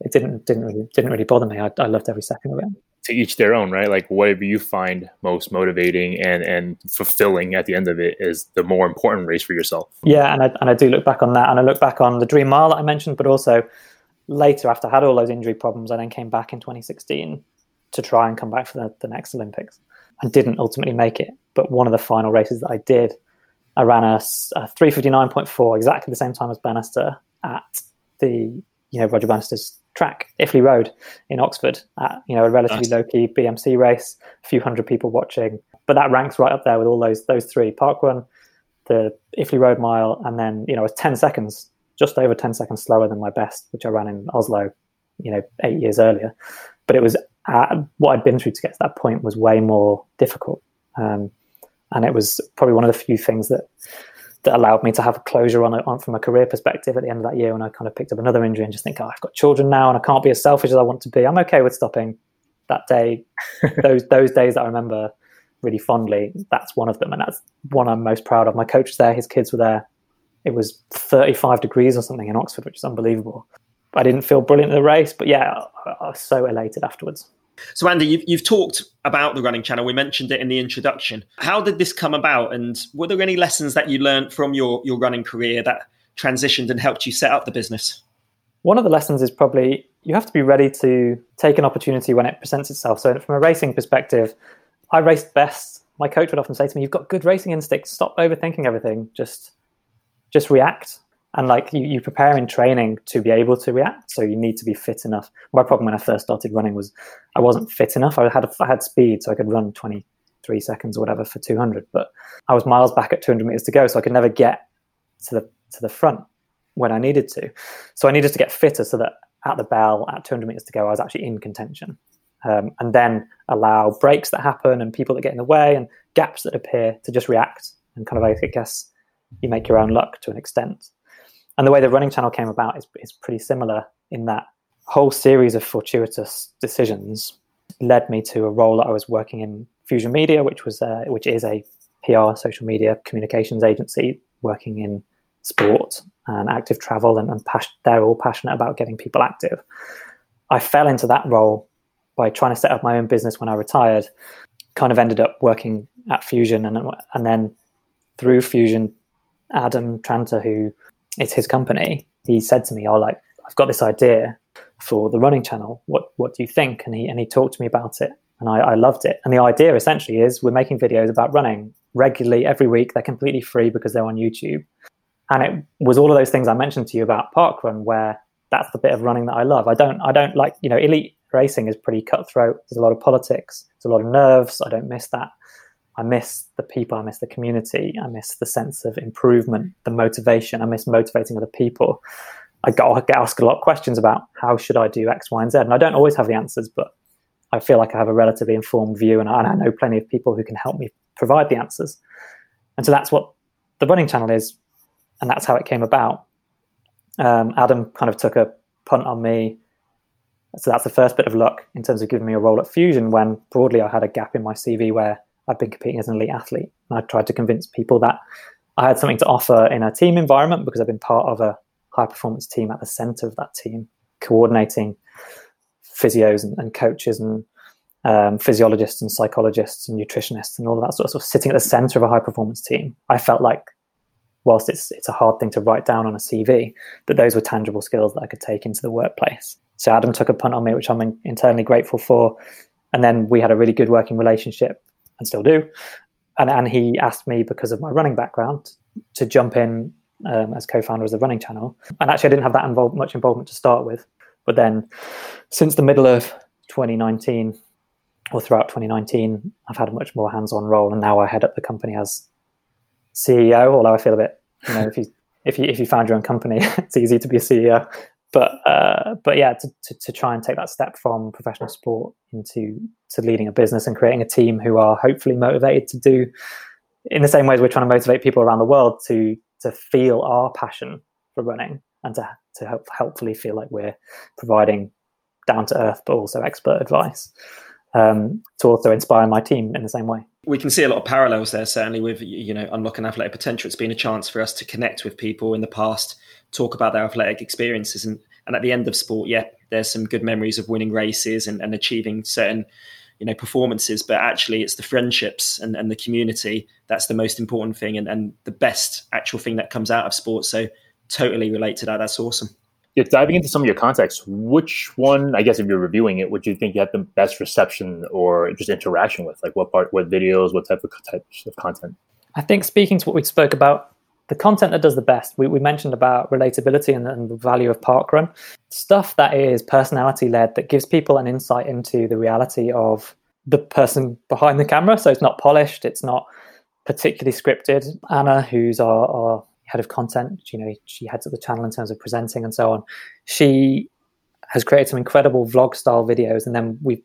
it didn't didn't really didn't really bother me. I, I loved every second of it. To each their own, right? Like whatever you find most motivating and and fulfilling at the end of it is the more important race for yourself. Yeah, and I and I do look back on that, and I look back on the Dream Mile that I mentioned, but also later after I had all those injury problems, I then came back in 2016 to try and come back for the, the next Olympics and didn't ultimately make it. But one of the final races that I did, I ran a, a 359.4, exactly the same time as Bannister at the, you know, Roger Bannister's track, Iffley Road in Oxford, at, you know, a relatively nice. low key BMC race, a few hundred people watching. But that ranks right up there with all those those three park run, the Iffley Road mile, and then, you know, it's 10 seconds, just over 10 seconds slower than my best, which I ran in Oslo, you know, eight years earlier. But it was uh, what I'd been through to get to that point was way more difficult. Um, and it was probably one of the few things that that allowed me to have a closure on it on, from a career perspective at the end of that year when I kind of picked up another injury and just think, oh, I've got children now and I can't be as selfish as I want to be. I'm okay with stopping that day. those those days that I remember really fondly, that's one of them, and that's one I'm most proud of. My coach was there, his kids were there. It was 35 degrees or something in Oxford, which is unbelievable. I didn't feel brilliant in the race, but yeah, I, I was so elated afterwards. So, Andy, you've, you've talked about the running channel. We mentioned it in the introduction. How did this come about? And were there any lessons that you learned from your, your running career that transitioned and helped you set up the business? One of the lessons is probably you have to be ready to take an opportunity when it presents itself. So, from a racing perspective, I raced best. My coach would often say to me, "You've got good racing instincts. Stop overthinking everything. Just, just react." And like you, you prepare in training to be able to react so you need to be fit enough. My problem when i first started running was i wasn't fit enough. I had I had speed so i could run 23 seconds or whatever for 200 but i was miles back at 200 meters to go so i could never get to the to the front when i needed to. So i needed to get fitter so that at the bell at 200 meters to go i was actually in contention. Um, and then allow breaks that happen and people that get in the way and gaps that appear to just react and kind of i guess you make your own luck to an extent and the way the running channel came about is, is pretty similar in that whole series of fortuitous decisions led me to a role that I was working in Fusion Media, which was uh, which is a PR social media communications agency working in sport and active travel, and, and pas- they're all passionate about getting people active. I fell into that role by trying to set up my own business when I retired. Kind of ended up working at Fusion, and and then through Fusion, Adam Tranter, who it's his company. He said to me, "Oh, like I've got this idea for the running channel. What what do you think?" And he and he talked to me about it, and I, I loved it. And the idea essentially is we're making videos about running regularly every week. They're completely free because they're on YouTube. And it was all of those things I mentioned to you about parkrun, where that's the bit of running that I love. I don't I don't like you know elite racing is pretty cutthroat. There's a lot of politics. There's a lot of nerves. I don't miss that. I miss the people. I miss the community. I miss the sense of improvement, the motivation. I miss motivating other people. I get asked a lot of questions about how should I do X, Y, and Z, and I don't always have the answers, but I feel like I have a relatively informed view, and I, and I know plenty of people who can help me provide the answers. And so that's what the running channel is, and that's how it came about. Um, Adam kind of took a punt on me so that's the first bit of luck in terms of giving me a role at Fusion when broadly I had a gap in my CV where I've been competing as an elite athlete. And I tried to convince people that I had something to offer in a team environment because I've been part of a high performance team at the center of that team, coordinating physios and, and coaches and um, physiologists and psychologists and nutritionists and all of that sort of stuff, sitting at the center of a high performance team. I felt like, whilst it's it's a hard thing to write down on a CV, that those were tangible skills that I could take into the workplace. So Adam took a punt on me, which I'm internally grateful for. And then we had a really good working relationship and still do. And, and he asked me, because of my running background, to jump in um, as co-founder of the running channel. And actually, I didn't have that involved, much involvement to start with. But then since the middle of 2019 or throughout 2019, I've had a much more hands-on role. And now I head up the company as CEO, although I feel a bit, you know, if you if you if you found your own company, it's easy to be a CEO but uh, but yeah, to, to, to, try and take that step from professional sport into to leading a business and creating a team who are hopefully motivated to do in the same ways we're trying to motivate people around the world to to feel our passion for running and to to help helpfully feel like we're providing down to earth but also expert advice um, to also inspire my team in the same way. We can see a lot of parallels there, certainly with you know unlocking athletic potential. It's been a chance for us to connect with people in the past talk about their athletic experiences. And, and at the end of sport, yeah, there's some good memories of winning races and, and achieving certain you know performances but actually it's the friendships and, and the community that's the most important thing and, and the best actual thing that comes out of sports so totally relate to that that's awesome yeah, diving into some of your context, which one, I guess, if you're reviewing it, would you think you had the best reception or just interaction with? Like, what part, what videos, what type of types of content? I think speaking to what we spoke about the content that does the best. We, we mentioned about relatability and, and the value of parkrun. Stuff that is personality led, that gives people an insight into the reality of the person behind the camera. So it's not polished, it's not particularly scripted. Anna, who's our, our head of content, you know, she heads up the channel in terms of presenting and so on. She has created some incredible vlog style videos, and then we,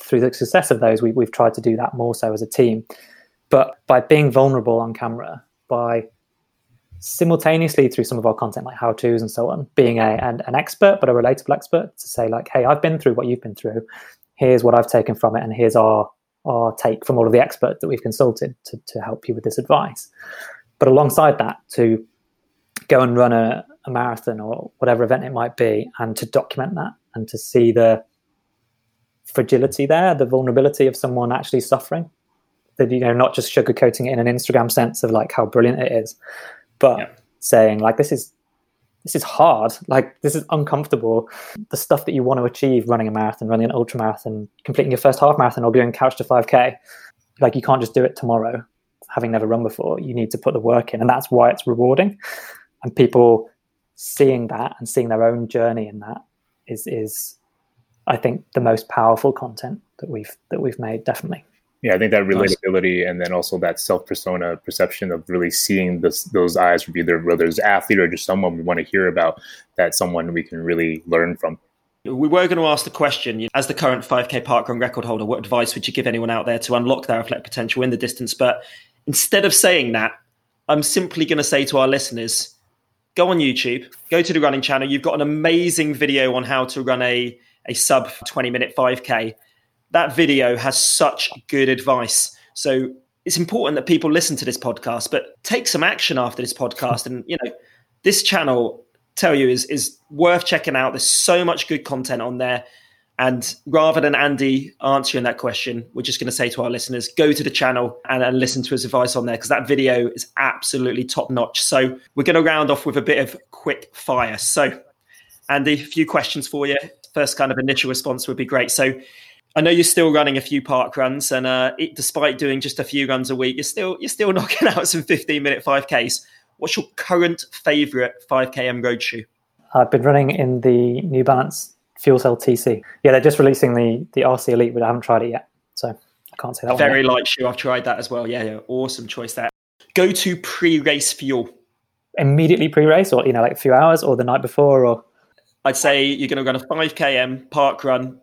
through the success of those, we, we've tried to do that more so as a team. But by being vulnerable on camera, by simultaneously through some of our content like how to's and so on being a, an, an expert but a relatable expert to say like hey i've been through what you've been through. Here's what i've taken from it and here's our our take from all of the experts that we've consulted to, to help you with this advice. But alongside that to go and run a, a marathon or whatever event it might be and to document that and to see the fragility there the vulnerability of someone actually suffering that you know not just sugarcoating it in an instagram sense of like how brilliant it is but yeah. saying like this is this is hard. Like this is uncomfortable. The stuff that you want to achieve running a marathon running an ultra marathon completing your first half marathon or doing couch to 5k like you can't just do it tomorrow having never run before. You need to put the work in. And that's why it's rewarding. And people seeing that and seeing their own journey in that is is i think the most powerful content that we've that we've made definitely yeah, I think that relatability nice. and then also that self persona perception of really seeing this, those eyes from either whether it's athlete or just someone we want to hear about, that someone we can really learn from. We were going to ask the question as the current 5K parkrun record holder, what advice would you give anyone out there to unlock their athletic potential in the distance? But instead of saying that, I'm simply going to say to our listeners go on YouTube, go to the running channel. You've got an amazing video on how to run a, a sub 20 minute 5K that video has such good advice. So it's important that people listen to this podcast, but take some action after this podcast. And you know, this channel tell you is is worth checking out. There's so much good content on there. And rather than Andy answering that question, we're just going to say to our listeners, go to the channel and, and listen to his advice on there because that video is absolutely top notch. So we're going to round off with a bit of quick fire. So, Andy, a few questions for you. First kind of initial response would be great. So, I know you're still running a few park runs, and uh, it, despite doing just a few runs a week, you're still you're still knocking out some 15 minute 5Ks. What's your current favourite 5km road shoe? I've been running in the New Balance FuelCell TC. Yeah, they're just releasing the the RC Elite, but I haven't tried it yet, so I can't say that. Very light shoe. I've tried that as well. Yeah, yeah, awesome choice there. Go to pre-race fuel. Immediately pre-race, or you know, like a few hours, or the night before, or. I'd say you're going to run a 5 km park run,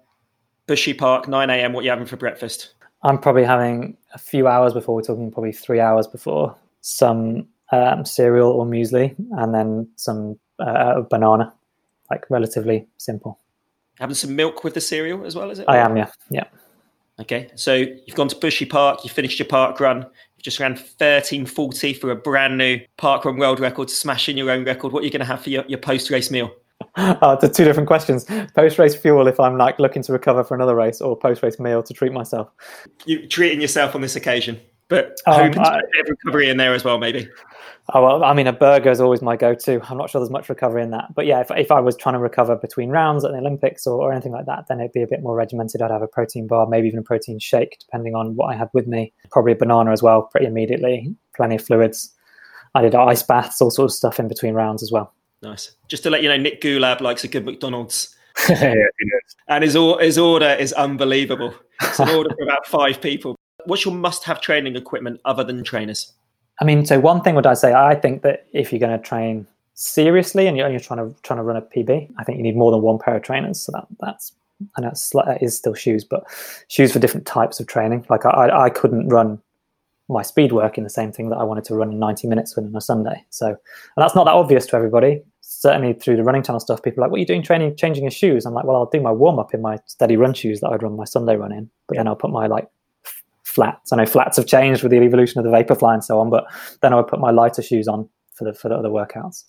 Bushy Park, 9 a.m. What are you having for breakfast? I'm probably having a few hours before. We're talking probably three hours before some um, cereal or muesli, and then some uh, banana, like relatively simple. Having some milk with the cereal as well, is it? I am, yeah, yeah. Okay, so you've gone to Bushy Park, you finished your park run, you've just ran 1340 for a brand new park run world record, smashing your own record. What are you going to have for your, your post race meal? Uh, the two different questions: post race fuel if I'm like looking to recover for another race, or post race meal to treat myself. You treating yourself on this occasion, but um, to get recovery in there as well, maybe. Oh well, I mean, a burger is always my go-to. I'm not sure there's much recovery in that, but yeah, if, if I was trying to recover between rounds at the Olympics or, or anything like that, then it'd be a bit more regimented. I'd have a protein bar, maybe even a protein shake, depending on what I had with me. Probably a banana as well, pretty immediately. Plenty of fluids. I did ice baths, all sorts of stuff in between rounds as well. Nice. Just to let you know, Nick Goolab likes a good McDonald's. yeah, and his his order is unbelievable. It's an order for about five people. What's your must-have training equipment other than trainers? I mean, so one thing would I say, I think that if you're going to train seriously and you're, you're trying to trying to run a PB, I think you need more than one pair of trainers. So that that's I know that is still shoes, but shoes for different types of training. Like I, I couldn't run my speed work in the same thing that I wanted to run in 90 minutes with on a Sunday. So, and that's not that obvious to everybody. Certainly through the running channel stuff, people are like, what are you doing training, changing your shoes? I'm like, well, I'll do my warm up in my steady run shoes that I'd run my Sunday run in, but then I'll put my like flats. I know flats have changed with the evolution of the Vaporfly and so on, but then I would put my lighter shoes on for the for the other workouts.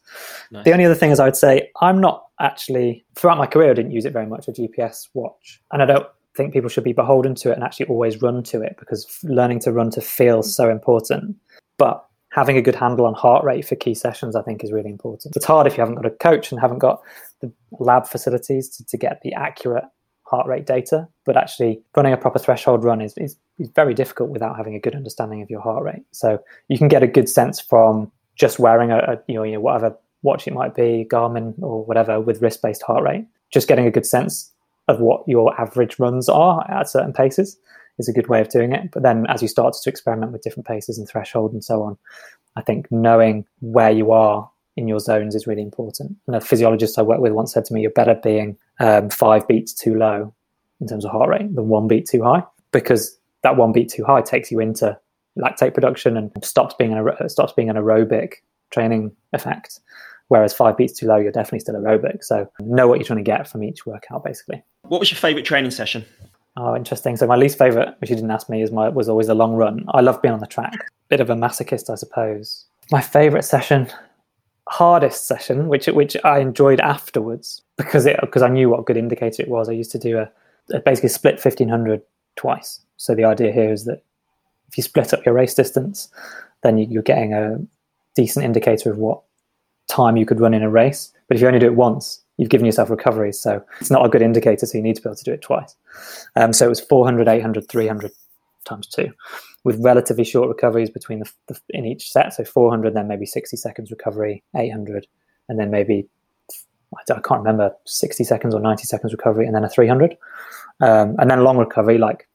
Nice. The only other thing is I would say I'm not actually throughout my career I didn't use it very much a GPS watch, and I don't think people should be beholden to it and actually always run to it because learning to run to feel is so important. But having a good handle on heart rate for key sessions, I think, is really important. It's hard if you haven't got a coach and haven't got the lab facilities to, to get the accurate heart rate data, but actually running a proper threshold run is, is, is very difficult without having a good understanding of your heart rate. So you can get a good sense from just wearing a, a you, know, you know whatever watch it might be, Garmin or whatever, with wrist-based heart rate. Just getting a good sense of what your average runs are at certain paces is a good way of doing it. But then as you start to experiment with different paces and threshold and so on, I think knowing where you are in your zones is really important. And a physiologist I worked with once said to me, you're better being um, five beats too low in terms of heart rate than one beat too high, because that one beat too high takes you into lactate production and stops being an stops being an aerobic training effect. Whereas five beats too low, you're definitely still aerobic. So know what you're trying to get from each workout, basically. What was your favorite training session? Oh, interesting. So my least favorite, which you didn't ask me, is my was always a long run. I love being on the track. Bit of a masochist, I suppose. My favorite session, hardest session, which which I enjoyed afterwards because it because I knew what good indicator it was. I used to do a, a basically split fifteen hundred twice. So the idea here is that if you split up your race distance, then you, you're getting a decent indicator of what time you could run in a race. But if you only do it once, you've given yourself recovery. So it's not a good indicator. So you need to be able to do it twice. Um, so it was 400, 800, 300 times two with relatively short recoveries between the, the, in each set. So 400, then maybe 60 seconds recovery, 800, and then maybe I can't remember 60 seconds or 90 seconds recovery, and then a 300, um, and then long recovery like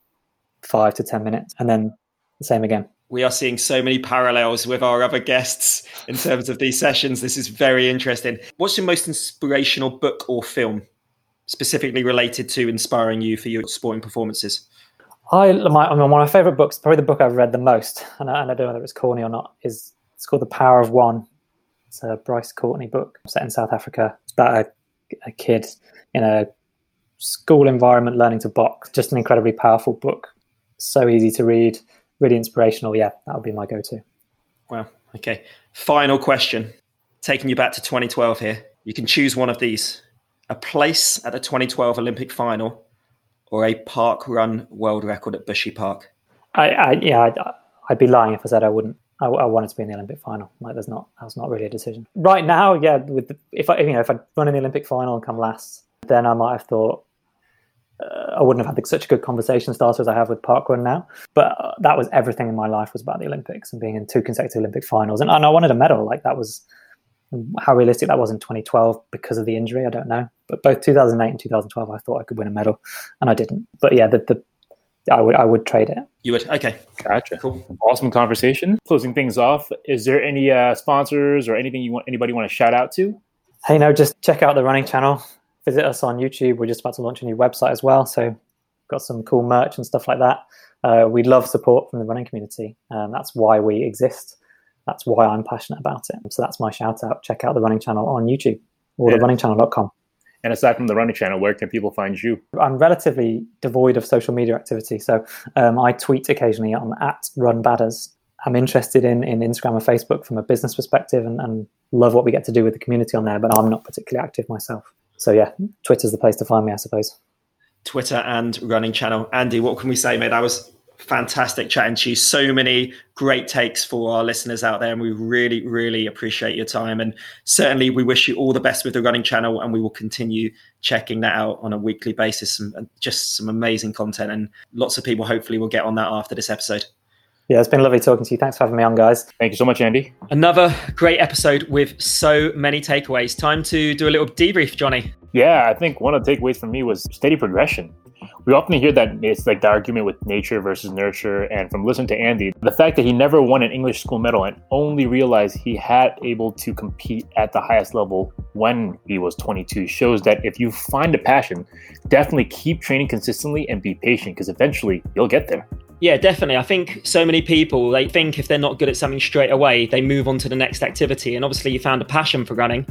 five to 10 minutes, and then the same again. We are seeing so many parallels with our other guests in terms of these sessions. This is very interesting. What's your most inspirational book or film specifically related to inspiring you for your sporting performances? I, my, I mean, one of my favorite books, probably the book I've read the most, and I, and I don't know whether it's corny or not, is it's called The Power of One. It's a Bryce Courtenay book set in South Africa. It's about a, a kid in a school environment learning to box. Just an incredibly powerful book. So easy to read, really inspirational. Yeah, that would be my go-to. Wow. Okay. Final question. Taking you back to 2012 here. You can choose one of these: a place at the 2012 Olympic final, or a park run world record at Bushy Park? I, I yeah, I'd, I'd, be lying if I said I wouldn't. I, I, wanted to be in the Olympic final. Like, there's not that's not really a decision right now. Yeah, with the, if I you know if I'd run in the Olympic final and come last, then I might have thought uh, I wouldn't have had such a good conversation starter as I have with parkrun now. But uh, that was everything in my life was about the Olympics and being in two consecutive Olympic finals, and, and I wanted a medal. Like that was how realistic that was in 2012 because of the injury, I don't know. But both 2008 and 2012, I thought I could win a medal, and I didn't. But yeah, the, the I would I would trade it. You would okay, gotcha. Cool, awesome conversation. Closing things off, is there any uh, sponsors or anything you want anybody want to shout out to? Hey, no, just check out the running channel. Visit us on YouTube. We're just about to launch a new website as well, so got some cool merch and stuff like that. Uh, we love support from the running community, and that's why we exist that's why I'm passionate about it. So that's my shout out. Check out the running channel on YouTube or yeah. therunningchannel.com. And aside from the running channel, where can people find you? I'm relatively devoid of social media activity. So um, I tweet occasionally on at Run Badders. I'm interested in, in Instagram and Facebook from a business perspective and, and love what we get to do with the community on there, but I'm not particularly active myself. So yeah, Twitter's the place to find me, I suppose. Twitter and running channel. Andy, what can we say, mate? That was fantastic chatting to you. So many great takes for our listeners out there, and we really, really appreciate your time. And certainly, we wish you all the best with the running channel, and we will continue checking that out on a weekly basis. And just some amazing content, and lots of people hopefully will get on that after this episode. Yeah, it's been lovely talking to you. Thanks for having me on, guys. Thank you so much, Andy. Another great episode with so many takeaways. Time to do a little debrief, Johnny. Yeah, I think one of the takeaways for me was steady progression we often hear that it's like the argument with nature versus nurture. And from listening to Andy, the fact that he never won an English school medal and only realized he had able to compete at the highest level when he was 22 shows that if you find a passion, definitely keep training consistently and be patient because eventually you'll get there. Yeah, definitely. I think so many people they think if they're not good at something straight away, they move on to the next activity. And obviously, you found a passion for running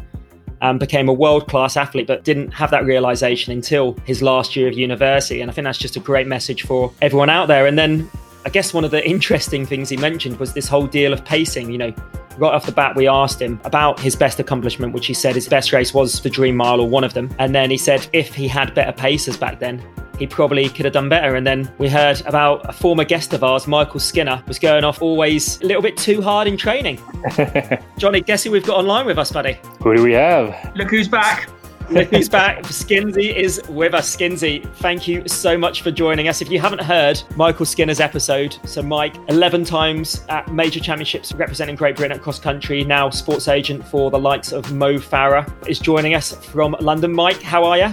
and became a world class athlete, but didn't have that realization until his last year of university. And I think that's just a great message for everyone out there. And then I guess one of the interesting things he mentioned was this whole deal of pacing. You know, right off the bat, we asked him about his best accomplishment, which he said his best race was the Dream Mile or one of them. And then he said if he had better pacers back then, he probably could have done better. And then we heard about a former guest of ours, Michael Skinner, was going off always a little bit too hard in training. Johnny, guess who we've got online with us, buddy? Who do we have? Look who's back. Who's back. Skinsy is with us. Skinsy, thank you so much for joining us. If you haven't heard Michael Skinner's episode, so Mike, 11 times at major championships representing Great Britain at cross country, now sports agent for the likes of Mo Farah, is joining us from London. Mike, how are you?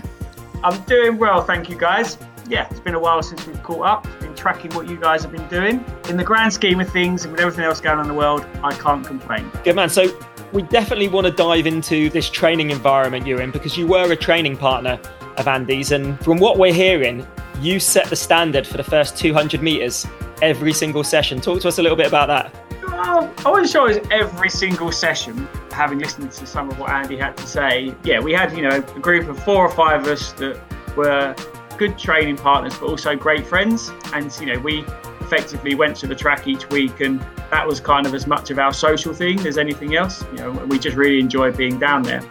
I'm doing well, thank you guys. Yeah, it's been a while since we've caught up. Been tracking what you guys have been doing. In the grand scheme of things, and with everything else going on in the world, I can't complain. Good man. So we definitely want to dive into this training environment you're in because you were a training partner of Andy's, and from what we're hearing, you set the standard for the first 200 meters every single session. Talk to us a little bit about that. Well, I wasn't sure it was every single session. Having listened to some of what Andy had to say, yeah, we had you know a group of four or five of us that were good training partners, but also great friends. And you know, we effectively went to the track each week, and that was kind of as much of our social thing as anything else. You know, we just really enjoyed being down there.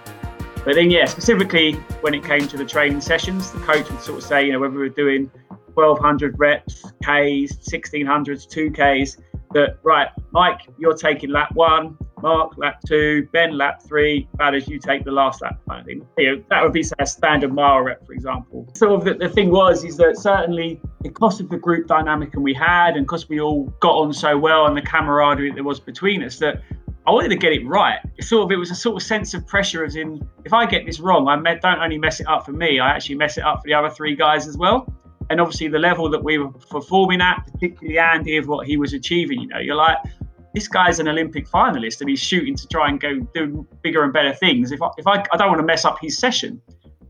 But then, yeah, specifically when it came to the training sessions, the coach would sort of say, you know, whether we were doing 1200 reps, Ks, 1600s, 2Ks, that right, Mike, you're taking lap one, Mark lap two, Ben lap three, Badders, you take the last lap kind of thing. You know, that would be a standard mile rep, for example. Of the, the thing was is that certainly because of the group dynamic and we had, and because we all got on so well and the camaraderie that there was between us, that I wanted to get it right. It sort of it was a sort of sense of pressure, as in if I get this wrong, I don't only mess it up for me, I actually mess it up for the other three guys as well and obviously the level that we were performing at, particularly Andy of what he was achieving. You know, you're like, this guy's an Olympic finalist and he's shooting to try and go do bigger and better things. If I, if I, I don't want to mess up his session,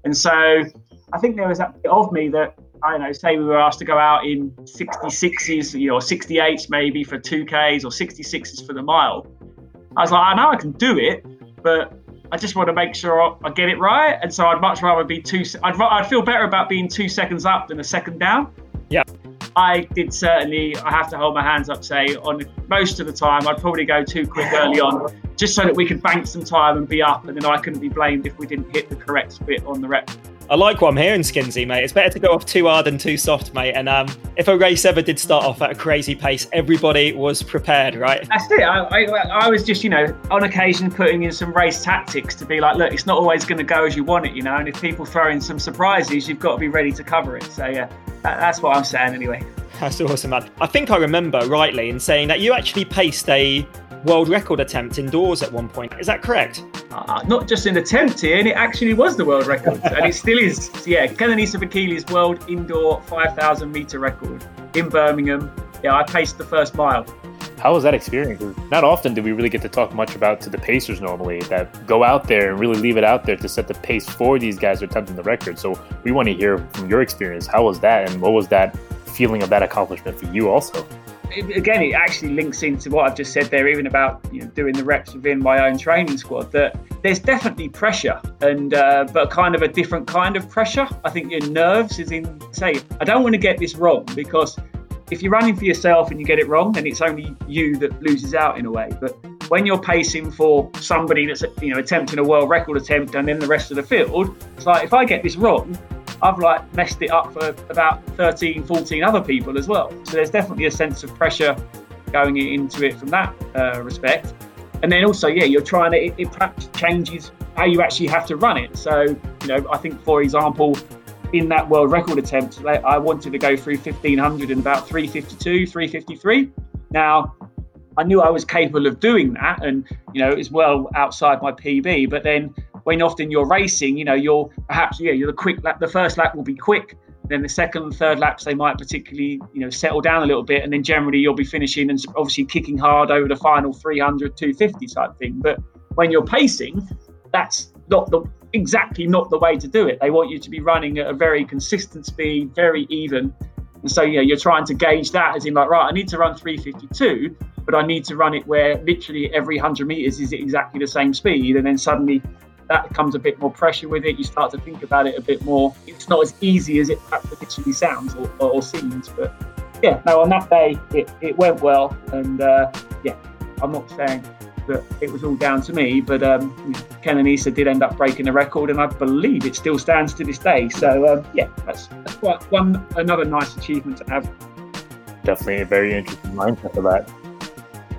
and so I think there was that bit of me that I don't know, say we were asked to go out in 66s, you know, 68s maybe for 2Ks or 66s for the mile. I was like, I know I can do it, but I just want to make sure I get it right. And so I'd much rather be two. I'd, I'd feel better about being two seconds up than a second down. Yeah. I did certainly. I have to hold my hands up. Say on most of the time, I'd probably go too quick early on, just so that we could bank some time and be up, and then I couldn't be blamed if we didn't hit the correct bit on the rep. I like what I'm hearing, Skinsy, mate. It's better to go off too hard than too soft, mate. And um, if a race ever did start off at a crazy pace, everybody was prepared, right? That's it. I, I, I was just, you know, on occasion putting in some race tactics to be like, look, it's not always going to go as you want it, you know. And if people throw in some surprises, you've got to be ready to cover it. So yeah, that, that's what I'm saying anyway. That's awesome, man. I think I remember rightly in saying that you actually paced a world record attempt indoors at one point. Is that correct? Uh, not just an attempt here, and it actually was the world record, and it still is. So yeah, Kenenisa Bekele's world indoor 5,000 meter record in Birmingham. Yeah, I paced the first mile. How was that experience? Not often do we really get to talk much about to the Pacers normally that go out there and really leave it out there to set the pace for these guys who are attempting the record. So we want to hear from your experience. How was that, and what was that feeling of that accomplishment for you also? Again, it actually links into what I've just said there, even about you know, doing the reps within my own training squad. That there's definitely pressure, and uh, but kind of a different kind of pressure. I think your nerves is in. Say, I don't want to get this wrong because if you're running for yourself and you get it wrong, then it's only you that loses out in a way. But when you're pacing for somebody that's you know attempting a world record attempt and then the rest of the field, it's like if I get this wrong, I've like messed it up for about 13, 14 other people as well. So there's definitely a sense of pressure going into it from that uh, respect. And then also, yeah, you're trying to, it, it perhaps changes how you actually have to run it. So, you know, I think, for example, in that world record attempt, I wanted to go through 1500 in about 352, 353. Now, I knew I was capable of doing that, and you know, it's well outside my PB. But then when often you're racing, you know, you're perhaps yeah, you're the quick lap. The first lap will be quick. Then the second and third laps they might particularly you know settle down a little bit, and then generally you'll be finishing and obviously kicking hard over the final 300, 250 type thing. But when you're pacing, that's not the exactly not the way to do it. They want you to be running at a very consistent speed, very even. And so, yeah, you're trying to gauge that as in like, right, I need to run 352, but I need to run it where literally every 100 meters is exactly the same speed. And then suddenly that comes a bit more pressure with it. You start to think about it a bit more. It's not as easy as it actually sounds or, or, seems. But yeah, no, on that day it, it went well, and uh, yeah, I'm not saying that it was all down to me, but um, Kenenisa did end up breaking the record, and I believe it still stands to this day. So um, yeah, that's, that's quite one another nice achievement to have. Definitely a very interesting mindset for that.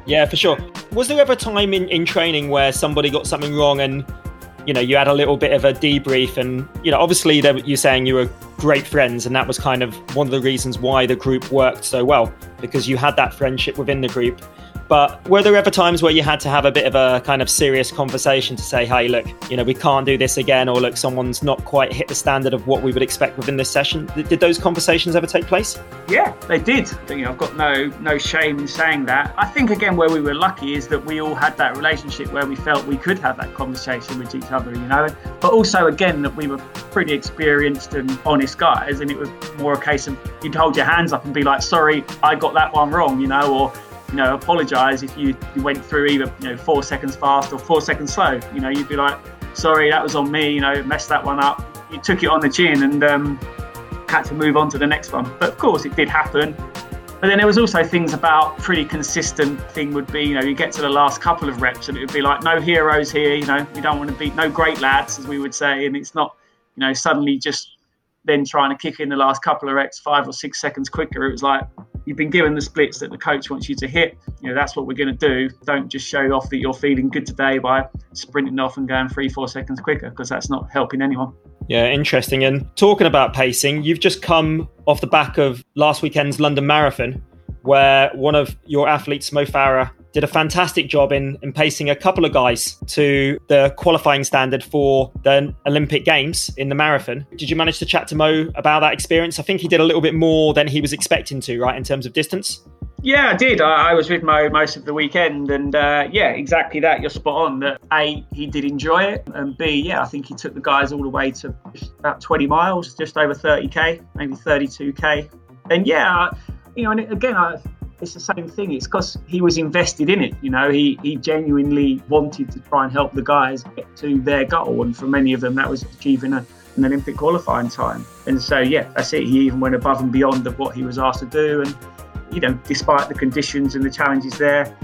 Yeah, for sure. Was there ever a time in, in training where somebody got something wrong and you know, you had a little bit of a debrief, and you know, obviously, you're saying you were great friends, and that was kind of one of the reasons why the group worked so well because you had that friendship within the group. But were there ever times where you had to have a bit of a kind of serious conversation to say, hey, look, you know, we can't do this again, or look, someone's not quite hit the standard of what we would expect within this session? Did those conversations ever take place? Yeah, they did. You know, I've got no no shame in saying that. I think again, where we were lucky is that we all had that relationship where we felt we could have that conversation with each other, you know. But also again that we were pretty experienced and honest guys, and it was more a case of you'd hold your hands up and be like, sorry, I got that one wrong, you know, or you know, apologise if you, you went through either, you know, four seconds fast or four seconds slow. You know, you'd be like, sorry, that was on me, you know, messed that one up. You took it on the chin and um, had to move on to the next one. But of course, it did happen. But then there was also things about pretty consistent thing would be, you know, you get to the last couple of reps and it would be like, no heroes here, you know, we don't want to beat no great lads, as we would say. And it's not, you know, suddenly just then trying to kick in the last couple of reps five or six seconds quicker. It was like, you've been given the splits that the coach wants you to hit. You know, that's what we're going to do. Don't just show off that you're feeling good today by sprinting off and going three, four seconds quicker because that's not helping anyone. Yeah, interesting. And talking about pacing, you've just come off the back of last weekend's London Marathon, where one of your athletes, Mo Farah, did a fantastic job in, in pacing a couple of guys to the qualifying standard for the Olympic Games in the marathon. Did you manage to chat to Mo about that experience? I think he did a little bit more than he was expecting to, right, in terms of distance? Yeah, I did. I, I was with Mo most of the weekend, and uh, yeah, exactly that. You're spot on. That a he did enjoy it, and b yeah, I think he took the guys all the way to about 20 miles, just over 30k, maybe 32k. And yeah, you know, and again, I it's the same thing. It's because he was invested in it. You know, he he genuinely wanted to try and help the guys get to their goal, and for many of them, that was achieving a, an Olympic qualifying time. And so, yeah, that's it. He even went above and beyond of what he was asked to do, and you know, despite the conditions and the challenges there,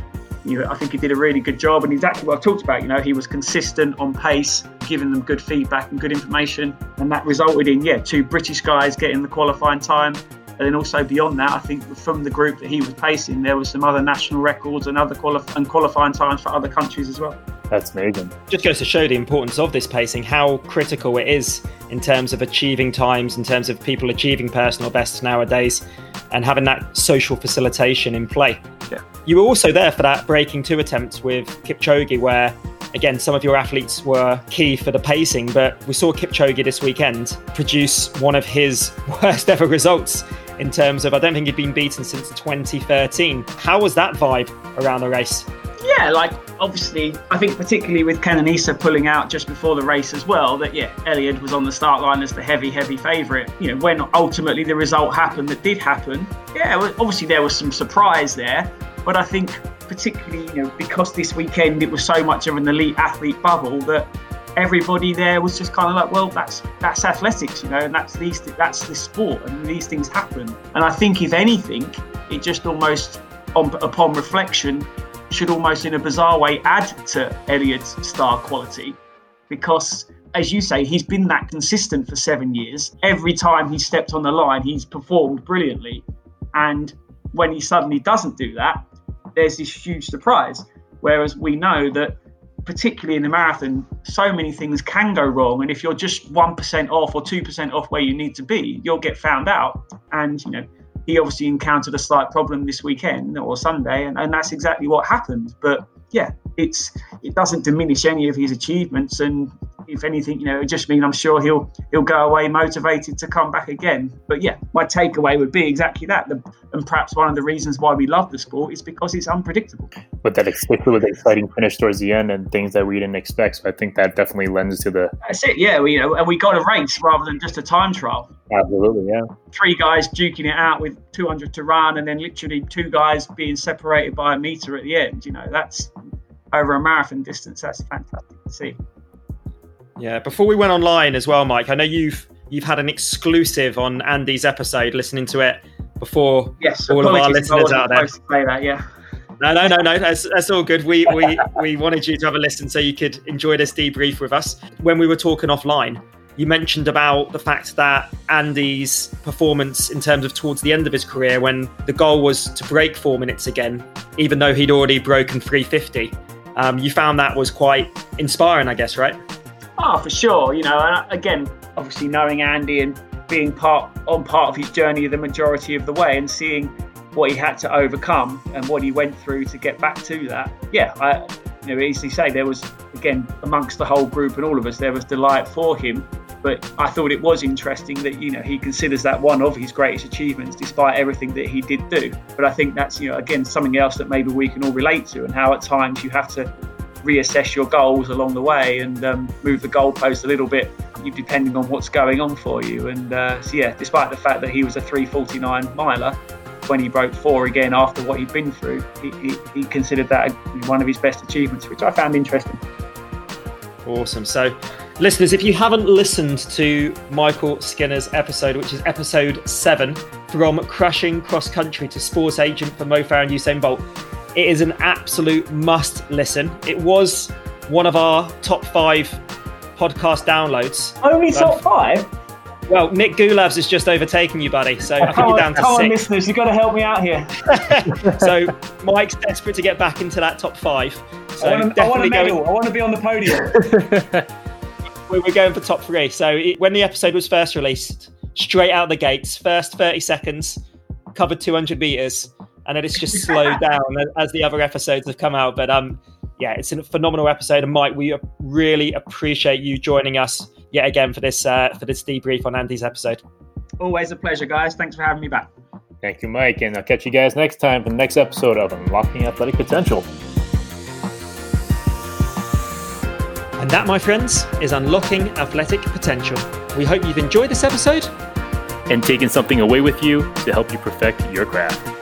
you know, I think he did a really good job. And exactly what I've talked about. You know, he was consistent on pace. giving them good feedback and good information. And that resulted in, yeah, two British guys getting the qualifying time. And then also beyond that, I think from the group that he was pacing, there were some other national records and other qualif- and qualifying times for other countries as well. That's amazing. Just goes to show the importance of this pacing, how critical it is in terms of achieving times, in terms of people achieving personal bests nowadays, and having that social facilitation in play. Yeah. You were also there for that breaking two attempt with Kipchoge, where again, some of your athletes were key for the pacing, but we saw Kipchoge this weekend produce one of his worst ever results in terms of I don't think he'd been beaten since 2013. How was that vibe around the race? Yeah, like obviously, I think particularly with Kenenisa pulling out just before the race as well, that yeah, Eliud was on the start line as the heavy, heavy favourite. You know, when ultimately the result happened that did happen, yeah, obviously there was some surprise there, but I think particularly, you know, because this weekend it was so much of an elite athlete bubble that everybody there was just kind of like, well, that's that's athletics, you know, and that's these that's the sport, and these things happen. And I think if anything, it just almost, on, upon reflection, should almost in a bizarre way add to Eliud's star quality, because as you say, he's been that consistent for seven years. Every time he stepped on the line, he's performed brilliantly, and when he suddenly doesn't do that, there's this huge surprise. Whereas we know that particularly in the marathon, so many things can go wrong. And if you're just 1% off or 2% off where you need to be, you'll get found out. And, you know, he obviously encountered a slight problem this weekend or Sunday, and, and that's exactly what happened. But yeah, it's it doesn't diminish any of his achievements, and if anything, you know, it just means I'm sure he'll he'll go away motivated to come back again. But yeah, my takeaway would be exactly that. The, and perhaps one of the reasons why we love the sport is because it's unpredictable. With that, especially with the exciting finish towards the end and things that we didn't expect. So I think that definitely lends to the. That's it. Yeah, we, you know, and we got a race rather than just a time trial. Absolutely, yeah. Three guys duking it out with 200 to run, and then literally two guys being separated by a meter at the end. You know, that's over a marathon distance. That's fantastic to see. Yeah. Before we went online as well, Mike, I know you've you've had an exclusive on Andy's episode, listening to it before yes, all of our listeners out there. Say that, yeah. No, no, no, no. That's, that's all good. We, we we wanted you to have a listen so you could enjoy this debrief with us. When we were talking offline, you mentioned about the fact that Andy's performance in terms of towards the end of his career, when the goal was to break four minutes again, even though he'd already broken 350, um, you found that was quite inspiring, I guess, right? Oh, for sure. You know, and uh, again, obviously knowing Andy and being part on part of his journey the majority of the way and seeing what he had to overcome and what he went through to get back to that. Yeah, I you know easily say there was again amongst the whole group and all of us there was delight for him. But I thought it was interesting that you know he considers that one of his greatest achievements, despite everything that he did do. But I think that's you know again something else that maybe we can all relate to, and how at times you have to reassess your goals along the way and um, move the goalpost a little bit depending on what's going on for you. And uh, so, yeah, despite the fact that he was a 349 miler, when he broke four again after what he'd been through, he, he, he considered that one of his best achievements, which I found interesting. Awesome. So, listeners, if you haven't listened to Michael Skinner's episode, which is episode seven, from crushing cross country to sports agent for Mo Farah and Usain Bolt, it is an absolute must listen. It was one of our top five podcast downloads. Only um, top five? Well, Nick Goolab's is just overtaking you, buddy. So I think you're down to come six. on, listeners, you've got to help me out here. so Mike's desperate to get back into that top five. So I, want a, I want a medal. Going... I want to be on the podium. we were going for top three. So it, when the episode was first released, straight out the gates, first 30 seconds, covered 200 meters and then it's just slowed down as the other episodes have come out. But um, yeah, it's a phenomenal episode, and Mike, we really appreciate you joining us yet again for this uh, for this debrief on Andy's episode. Always a pleasure, guys. Thanks for having me back. Thank you, Mike, and I'll catch you guys next time for the next episode of Unlocking Athletic Potential. And that, my friends, is Unlocking Athletic Potential. We hope you've enjoyed this episode and taken something away with you to help you perfect your craft.